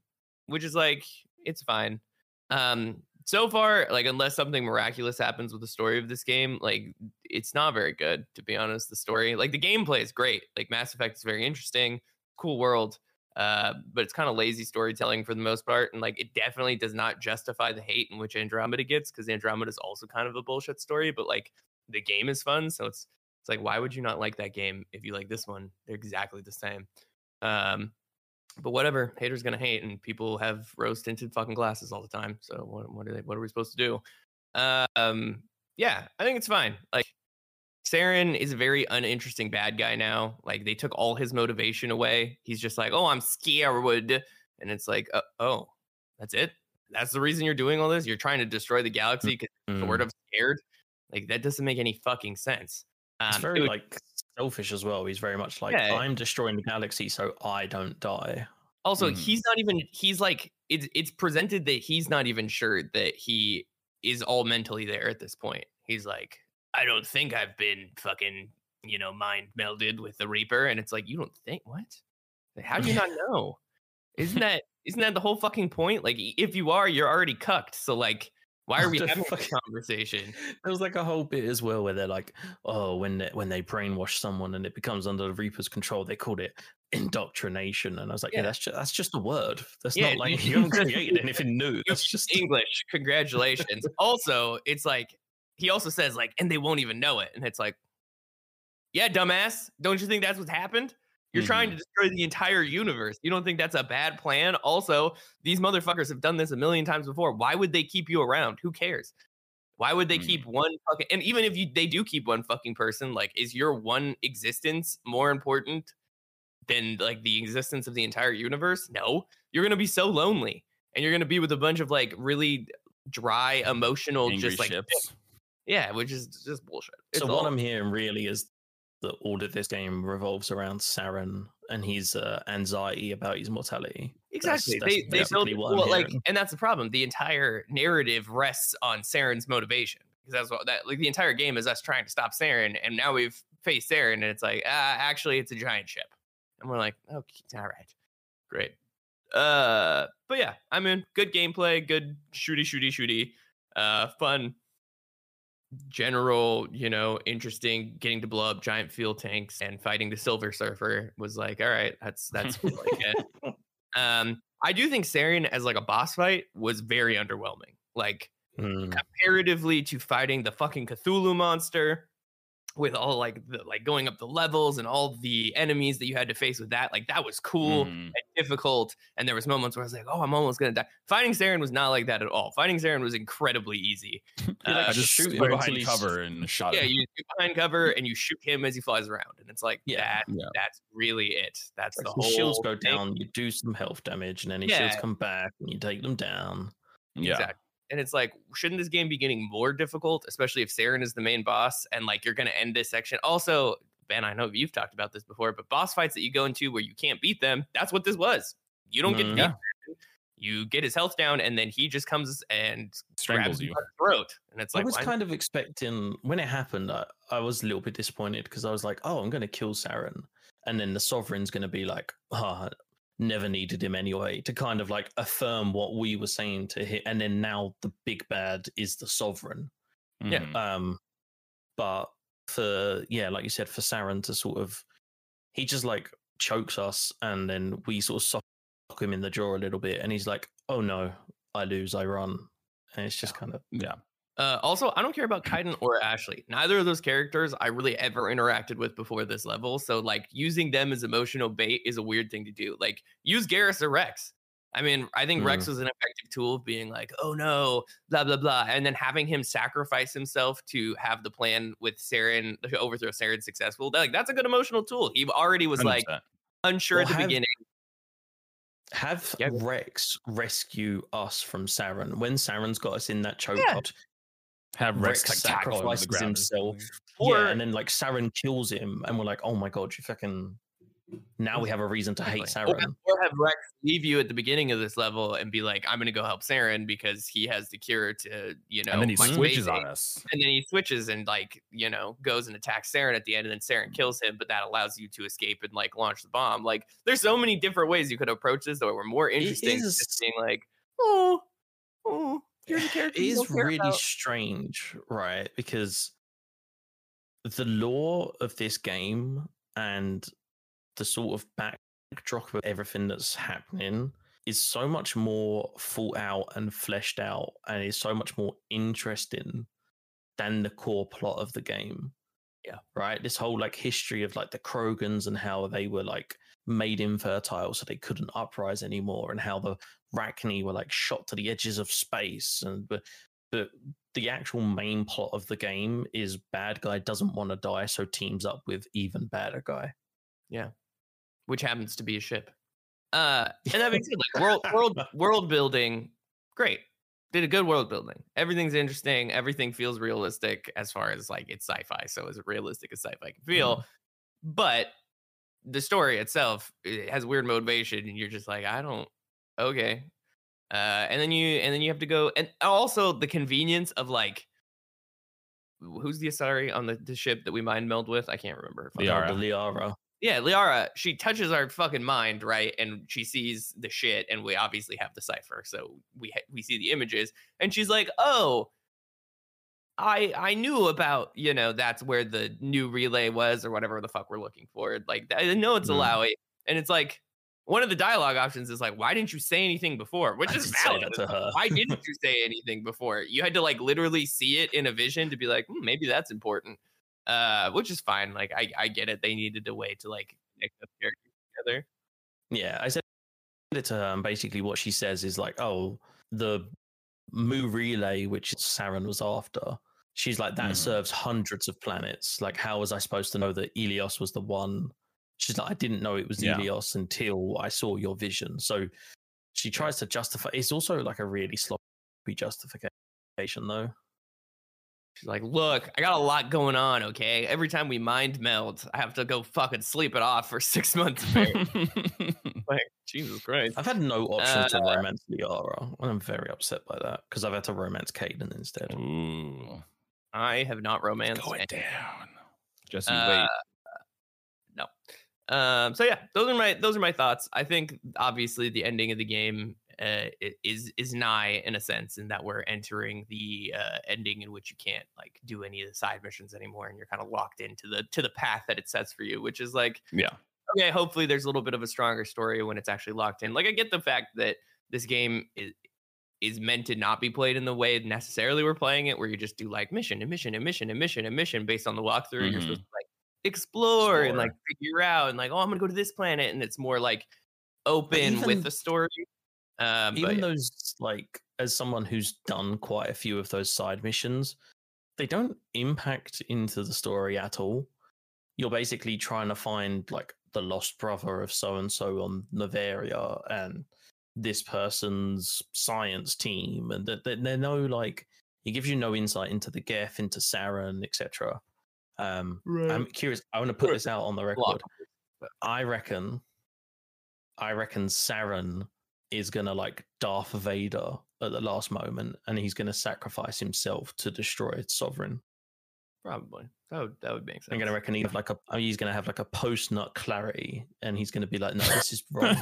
which is like it's fine. Um, so far, like unless something miraculous happens with the story of this game, like it's not very good to be honest. The story, like the gameplay, is great. Like Mass Effect is very interesting, cool world, uh, but it's kind of lazy storytelling for the most part, and like it definitely does not justify the hate in which Andromeda gets because Andromeda is also kind of a bullshit story, but like the game is fun, so it's it's like why would you not like that game if you like this one? They're exactly the same. Um, but whatever, haters gonna hate, and people have rose tinted fucking glasses all the time. So what what are they? What are we supposed to do? Um, yeah, I think it's fine. Like Saren is a very uninteresting bad guy now. Like they took all his motivation away. He's just like, oh, I'm scared, and it's like, uh, oh, that's it. That's the reason you're doing all this. You're trying to destroy the galaxy because you're sort Mm. of scared. Like that doesn't make any fucking sense. It's Um, very it would- like selfish as well. He's very much like Yeah. I'm destroying the galaxy so I don't die. Also, Mhm. he's not even he's like it's it's presented that he's not even sure that he is all mentally there at this point. He's like, I don't think I've been fucking, you know, mind melded with the Reaper. And it's like, you don't think what? How do you not know? Isn't that isn't that the whole fucking point? Like if you are, you're already cucked. So like why are we having this fuck- conversation? There was like a whole bit as well where they're like, oh, when they, when they brainwash someone and it becomes under the Reaper's control, they called it indoctrination, and I was like, yeah, Yeah. that's just that's just a word. That's Yeah, not like you- you haven't created anything new. That's just English. Congratulations. also, it's like he also says like, and they won't even know it. And it's like, yeah, dumbass. Don't you think that's what's happened? You're trying to destroy the entire universe. You don't think that's a bad plan? Also, these motherfuckers have done this a million times before. Why would they keep you around? Who cares? Why would they Hmm. keep one fucking and even if you they do keep one fucking person, like is your one existence more important than like the existence of the entire universe? No. You're gonna be so lonely. And you're gonna be with a bunch of like really dry, emotional, Angry just like ships. Yeah, which is just bullshit. It's so. What I'm hearing really is that all of this game revolves around Saren and his uh, anxiety about his mortality. exactly. that's they they build what I'm well, like, and that's the problem. The entire narrative rests on Saren's motivation because that's what that like the entire game is us trying to stop Saren, and now we've faced Saren, and it's like, ah, actually, it's a giant ship, and we're like, okay, all right, great. Uh, but yeah, I mean, good gameplay, good shooty, shooty, shooty, uh, fun. General, you know, interesting. Getting to blow up giant fuel tanks and fighting the Silver Surfer was like, all right, that's that's what I get. Um, I do think Saren as like a boss fight was very underwhelming. Like Mm. comparatively to fighting the fucking Cthulhu monster with all like the like going up the levels and all the enemies that you had to face with that, like that was cool Mhm. and difficult. And there was moments where I was like, oh, I'm almost gonna die. Fighting Saren was not like that at all. Fighting Saren was incredibly easy. like, Uh, I just shoot him behind he's- cover and shot yeah, him. you get behind cover and you shoot him as he flies around, and it's like Yeah. that. Yeah. That's really it. That's the The whole shields go thing. down, you do some health damage, and then his shields come back, and you take them down. Yeah. Exactly. And it's like, shouldn't this game be getting more difficult, especially if Saren is the main boss and like you're going to end this section? Also, Ben, I know you've talked about this before, but boss fights that you go into where you can't beat them, that's what this was. You don't get to Mm. beat You get his health down, and then he just comes and Strangles you. throat. And it's like I was kind of expecting when it happened. I, I was a little bit disappointed because I was like, "Oh, I'm going to kill Saren," and then the Sovereign's going to be like, "Ah, never needed him anyway." To kind of like affirm what we were saying to him, and then now the big bad is the Sovereign. Yeah. Mhm. Um, but for yeah, like you said, for Saren to sort of, he just like chokes us, and then we sort of sock him in the jaw a little bit, and he's like, "Oh no, I lose, I run," and it's just kind of Yeah. Uh, also, I don't care about Kaidan or Ashley. Neither of those characters I really ever interacted with before this level. So, like, using them as emotional bait is a weird thing to do. Like, use Garrus or Rex. I mean, I think Rex was an effective tool of being like, oh no, blah, blah, blah. And then having him sacrifice himself to have the plan with Saren to overthrow Saren successful. Like, that's a good emotional tool. He already was like 100%. unsure Well, at the have- beginning. Have Yeah. Rex rescue us from Saren when Saren's got us in that choke Yeah. Pod. have Rex Rex, like, tackle him the sacrifices ground. himself. Or- yeah, and then like Saren kills him, and we're like, oh my god, you fucking. Now we have a reason to hate Exactly. Or, Saren. or have Rex leave you at the beginning of this level and be like, I'm going to go help Saren because he has the cure to, you know, and then he switches on us. And then he switches and, like, you know, goes and attacks Saren at the end, and then Saren kills him, but that allows you to escape and, like, launch the bomb. Like, there's so many different ways you could approach this that were more interesting. than Just being like, oh, oh, here's a character. It is really about." strange, right? Because the lore of this game and the sort of backdrop of everything that's happening is so much more thought out and fleshed out and is so much more interesting than the core plot of the game. Yeah. Right? This whole like history of like the Krogans and how they were like made infertile so they couldn't uprise anymore and how the Rachni were like shot to the edges of space and but but the actual main plot of the game is bad guy doesn't want to die so teams up with even badder guy. Yeah, which happens to be a ship. Uh, and that makes it like world world world building, great. Did a good world building. Everything's interesting. Everything feels realistic as far as like it's sci-fi, so as realistic as sci-fi can feel. But the story itself it has weird motivation, and you're just like, I don't. Okay. Uh, and then you and then you have to go, and also the convenience of like, who's the Asari on the, the ship that we mind meld with? I can't remember. Liara. Liara. yeah, Liara, she touches our fucking mind, right? And she sees the shit, and we obviously have the cipher, so we ha- we see the images, and she's like, "Oh, I I knew about you know that's where the new relay was, or whatever the fuck we're looking for. Like I know it's Mm. Alawi, and it's like one of the dialogue options is like, why didn't you say anything before? Which I is valid. to her. Why didn't you say anything before? You had to like literally see it in a vision to be like, hmm, maybe that's important. Uh, which is fine. Like I, I get it. They needed a way to like connect the characters together. Yeah, I said it to her, and basically what she says is like, "Oh, the Mu relay, which Saren was after." She's like, "That Mhm. serves hundreds of planets. Like, how was I supposed to know that Ilos was the one?" She's like, "I didn't know it was Yeah. Ilos until I saw your vision." So she tries to justify. It's also like a really sloppy justification, though. She's like, look, I got a lot going on, okay? Every time we mind meld, I have to go fucking sleep it off for six months. like, Jesus Christ. I've had no option uh, to romance Liara, and I'm very upset by that because I've had to romance Kaidan instead. Ooh. I have not romanced. Going anything. down. Just uh, wait. Um, so yeah, those are my those are my thoughts. I think obviously the ending of the game uh, is is nigh in a sense, in that we're entering the uh, ending in which you can't like do any of the side missions anymore, and you're kind of locked into the to the path that it sets for you, which is like yeah. Okay, hopefully there's a little bit of a stronger story when it's actually locked in. Like I get the fact that this game is is meant to not be played in the way necessarily we're playing it, where you just do like mission and mission and mission and mission and mission based on the walkthrough. Mm-hmm. You're supposed to like explore, explore, and like figure out and like, oh, I'm gonna go to this planet, and it's more like open even, with the story. Um, even but, those like as someone who's done quite a few of those side missions, they don't impact into the story at all. You're basically trying to find like the lost brother of so and so on Noveria and this person's science team, and that they, they're no like it gives you no insight into the Geth, into Saren, etc. Um, right. I'm curious. I want to put this out on the record. I reckon, I reckon Saren is gonna like Darth Vader at the last moment, and he's gonna sacrifice himself to destroy its Sovereign. Probably that would that would make sense. I'm gonna reckon he's like a he's gonna have like a post nut clarity, and he's gonna be like, no, this is wrong.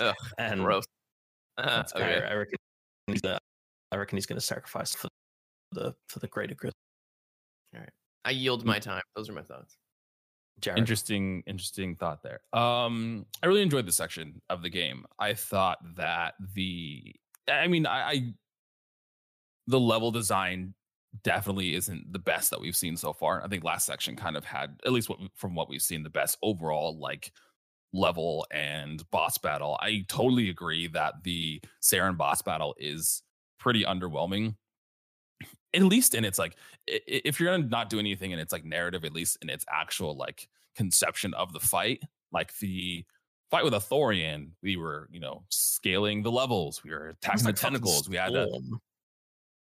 Ugh, and gross. Uh, okay. I reckon he's gonna, I reckon he's gonna sacrifice for the for the greater good. All right, I yield my time. Those are my thoughts. Jared. Interesting, interesting thought there. Um, I really enjoyed this section of the game. I thought that the, I mean, I, I the level design definitely isn't the best that we've seen so far. I think last section kind of had, at least what, from what we've seen, the best overall like level and boss battle. I totally agree that the Saren boss battle is pretty underwhelming at least in its like if you're gonna not do anything in its like narrative at least in its actual like conception of the fight like the fight with a thorian we were you know scaling the levels we were attacking the tentacles we had to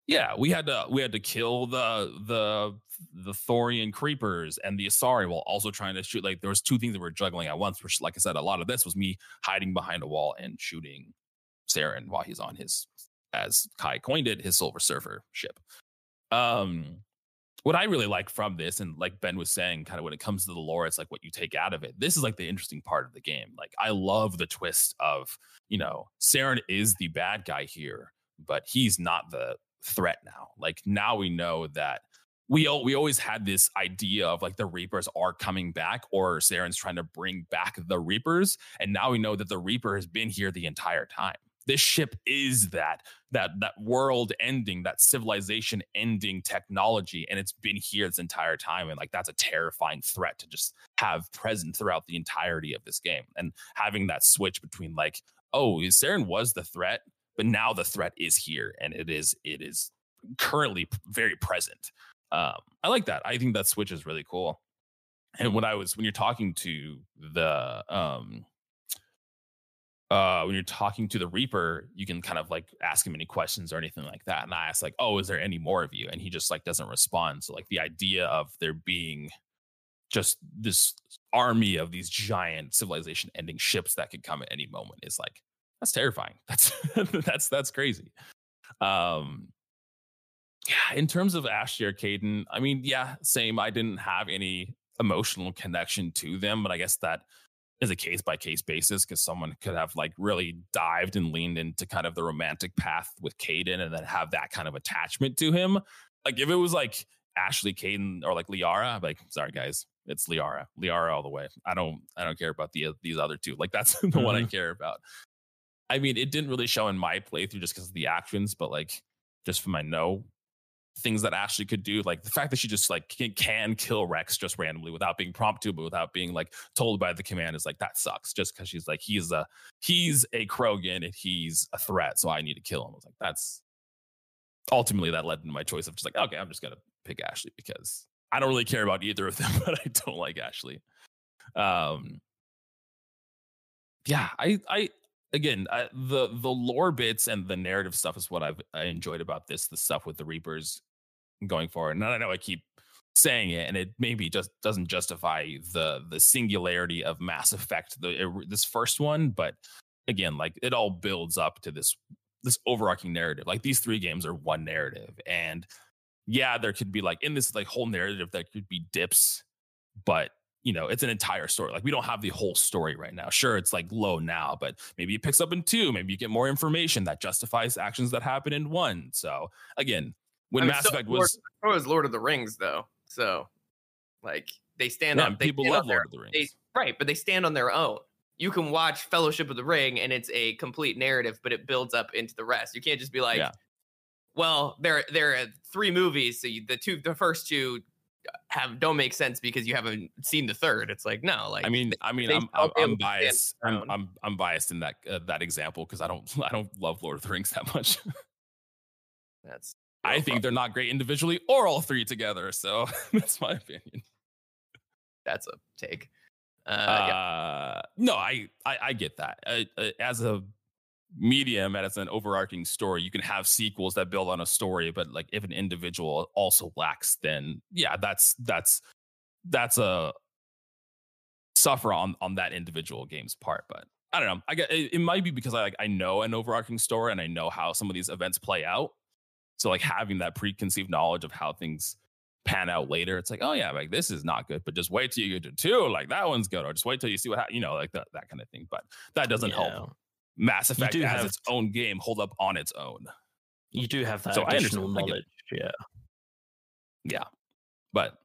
yeah we had to we had to kill the the the thorian creepers and the asari while also trying to shoot like there was two things that we were juggling at once which like i said a lot of this was me hiding behind a wall and shooting Saren while he's on his as kai coined it his silver surfer ship um, what I really like from this, and like Ben was saying, kind of when it comes to the lore, it's like what you take out of it. This is like the interesting part of the game. Like I love the twist of, you know, Saren is the bad guy here, but he's not the threat now. Like now we know that we all, we always had this idea of like the Reapers are coming back, or Saren's trying to bring back the Reapers, and now we know that the Reaper has been here the entire time this ship is that that that world ending that civilization ending technology and it's been here this entire time and like that's a terrifying threat to just have present throughout the entirety of this game. And having that switch between like oh Saren was the threat but now the threat is here and it is it is currently very present. Um i like that. I think that switch is really cool. And when i was when you're talking to the um uh, when you're talking to the Reaper, you can kind of like ask him any questions or anything like that. And I ask like, "Oh, is there any more of you?" And he just like doesn't respond. So like the idea of there being just this army of these giant civilization ending ships that could come at any moment is like that's terrifying. That's that's that's crazy. Um, yeah, in terms of Ashley or Kaidan, I mean, yeah, same. I didn't have any emotional connection to them, but I guess that is a case by case basis because someone could have like really dived and leaned into kind of the romantic path with Kaidan and then have that kind of attachment to him. Like if it was like Ashley Kaidan or like Liara, I'm like, sorry guys, it's Liara, Liara all the way. I don't, I don't care about the these other two. Like that's the mm-hmm. one I mm-hmm. care about. I mean, it didn't really show in my playthrough just because of the actions, but like just from my know things that Ashley could do. Like the fact that she just like can, can kill Rex just randomly without being prompted but without being like told by the command is like that sucks. Just because she's like he's a he's a Krogan and he's a threat, so I need to kill him. I was like that's ultimately that led to my choice of just like okay, I'm just gonna pick Ashley because I don't really care about either of them, but I don't like Ashley. Um, yeah, I I again, I, the the lore bits and the narrative stuff is what I've I enjoyed about this. The stuff with the Reapers going forward, and I know I keep saying it, and it maybe just doesn't justify the the singularity of Mass Effect, the this first one, but again, like it all builds up to this this overarching narrative. Like these three games are one narrative, and yeah, there could be like in this like whole narrative that could be dips, but you know, it's an entire story. Like we don't have the whole story right now. Sure, it's like low now, but maybe it picks up in two. Maybe you get more information that justifies actions that happen in one. So again, when I mean, Mass so Effect was so was Lord of the Rings though. So like they stand yeah, on they people love Lord of the Rings. They, right, but they stand on their own. You can watch Fellowship of the Ring and it's a complete narrative, but it builds up into the rest. You can't just be like, yeah. well, there there are three movies, so you, the two the first two have don't make sense because you haven't seen the third. It's like no, like I mean, I mean, I'm I'm, I'm biased. I'm, I'm I'm biased in that uh, that example because I don't I don't love Lord of the Rings that much. that's I think they're not great individually or all three together. So that's my opinion. That's a take. Uh, uh yeah. No, I, I, I get that. Uh, uh, as a medium and as an overarching story you can have sequels that build on a story but like if an individual also lacks then yeah that's that's that's a suffer on on that individual game's part but i don't know i get it, it might be because i like i know an overarching story and i know how some of these events play out so like having that preconceived knowledge of how things pan out later it's like oh yeah like this is not good but just wait till you get to two like that one's good or just wait till you see what ha-, you know like that, that kind of thing but that doesn't yeah. help Mass Effect as have, its own game hold up on its own. You do have that so additional knowledge. Yeah. Yeah. But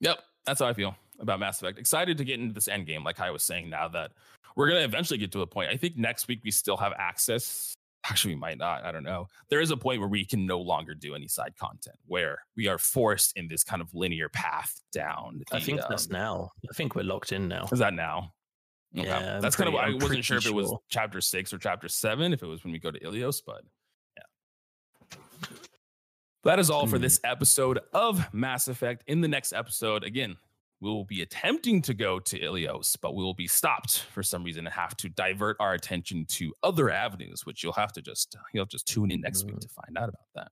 yep, that's how I feel about Mass Effect. Excited to get into this end game, like I was saying now that we're gonna eventually get to a point. I think next week we still have access. Actually, we might not. I don't know. There is a point where we can no longer do any side content, where we are forced in this kind of linear path down. The, I think um, that's now. I think we're locked in now. Is that now? Okay. Yeah, that's kind of I wasn't sure if it was chapter six or chapter seven, if it was when we go to Ilos, but yeah. That is all hmm. for this episode of Mass Effect. In the next episode, again, we will be attempting to go to Ilos, but we will be stopped for some reason and have to divert our attention to other avenues, which you'll have to just you'll just tune in next week mm. to find out about that.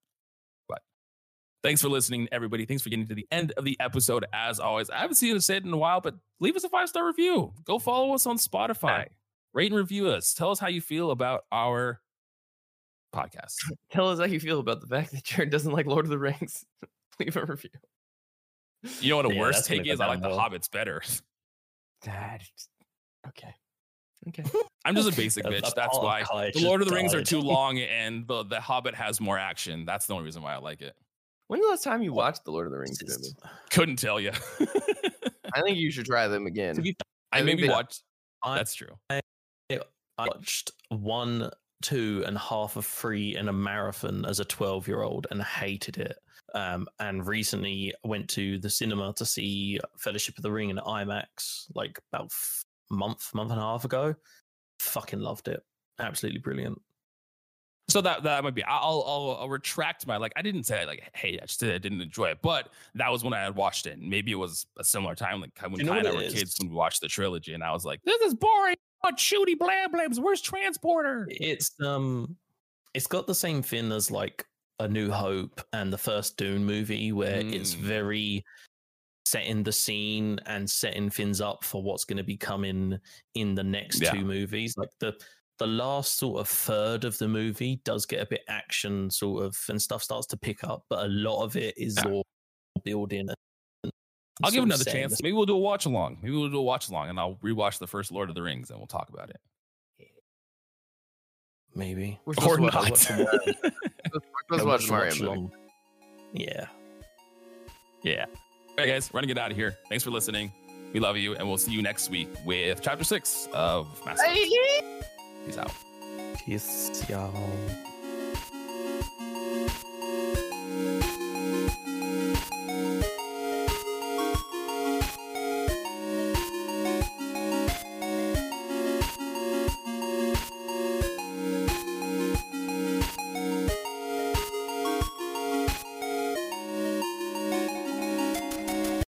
Thanks for listening, everybody. Thanks for getting to the end of the episode. As always, I haven't seen you say it in a while, but leave us a five star review. Go follow us on Spotify. Rate and review us. Tell us how you feel about our podcast. Tell us how you feel about the fact that Jared doesn't like Lord of the Rings. leave a review. You know what a yeah, worst take is? I like the Hobbits better. That okay. Okay. I'm just a basic bitch. That's why the Lord of the Rings are too long and the, the Hobbit has more action. That's the only reason why I like it. When's the last time you watched the Lord of the Rings movie? Couldn't tell you. I think you should try them again. I, I maybe watched. That's true. I, watched one, two, and half of three in a marathon as a 12 year old and hated it. Um, and recently went to the cinema to see Fellowship of the Ring in IMAX, like about a month, month and a half ago. Fucking loved it. Absolutely brilliant so that that might be. I'll, I'll I'll retract my like. I didn't say like, hey, I just I didn't enjoy it, but that was when I had watched it. And maybe it was a similar time, like when Kai and I were is? kids when we watched the trilogy, and I was like, this is boring. What shooty blam blams? Where's transporter? It's um, it's got the same thing as like A New Hope and the first Dune movie, where mm. it's very setting the scene and setting things up for what's going to be coming in the next yeah. two movies. Like the the last sort of third of the movie does get a bit action sort of and stuff starts to pick up, but a lot of it is yeah. all building. I'll give another chance. Maybe we'll do a watch along. Maybe we'll do a watch along, and I'll rewatch the first Lord of the Rings, and we'll talk about it. Maybe or not. Let's watch Mario Yeah. Yeah. All right, guys, running it out of here. Thanks for listening. We love you, and we'll see you next week with chapter six of Master. Peace out. Peace, y'all.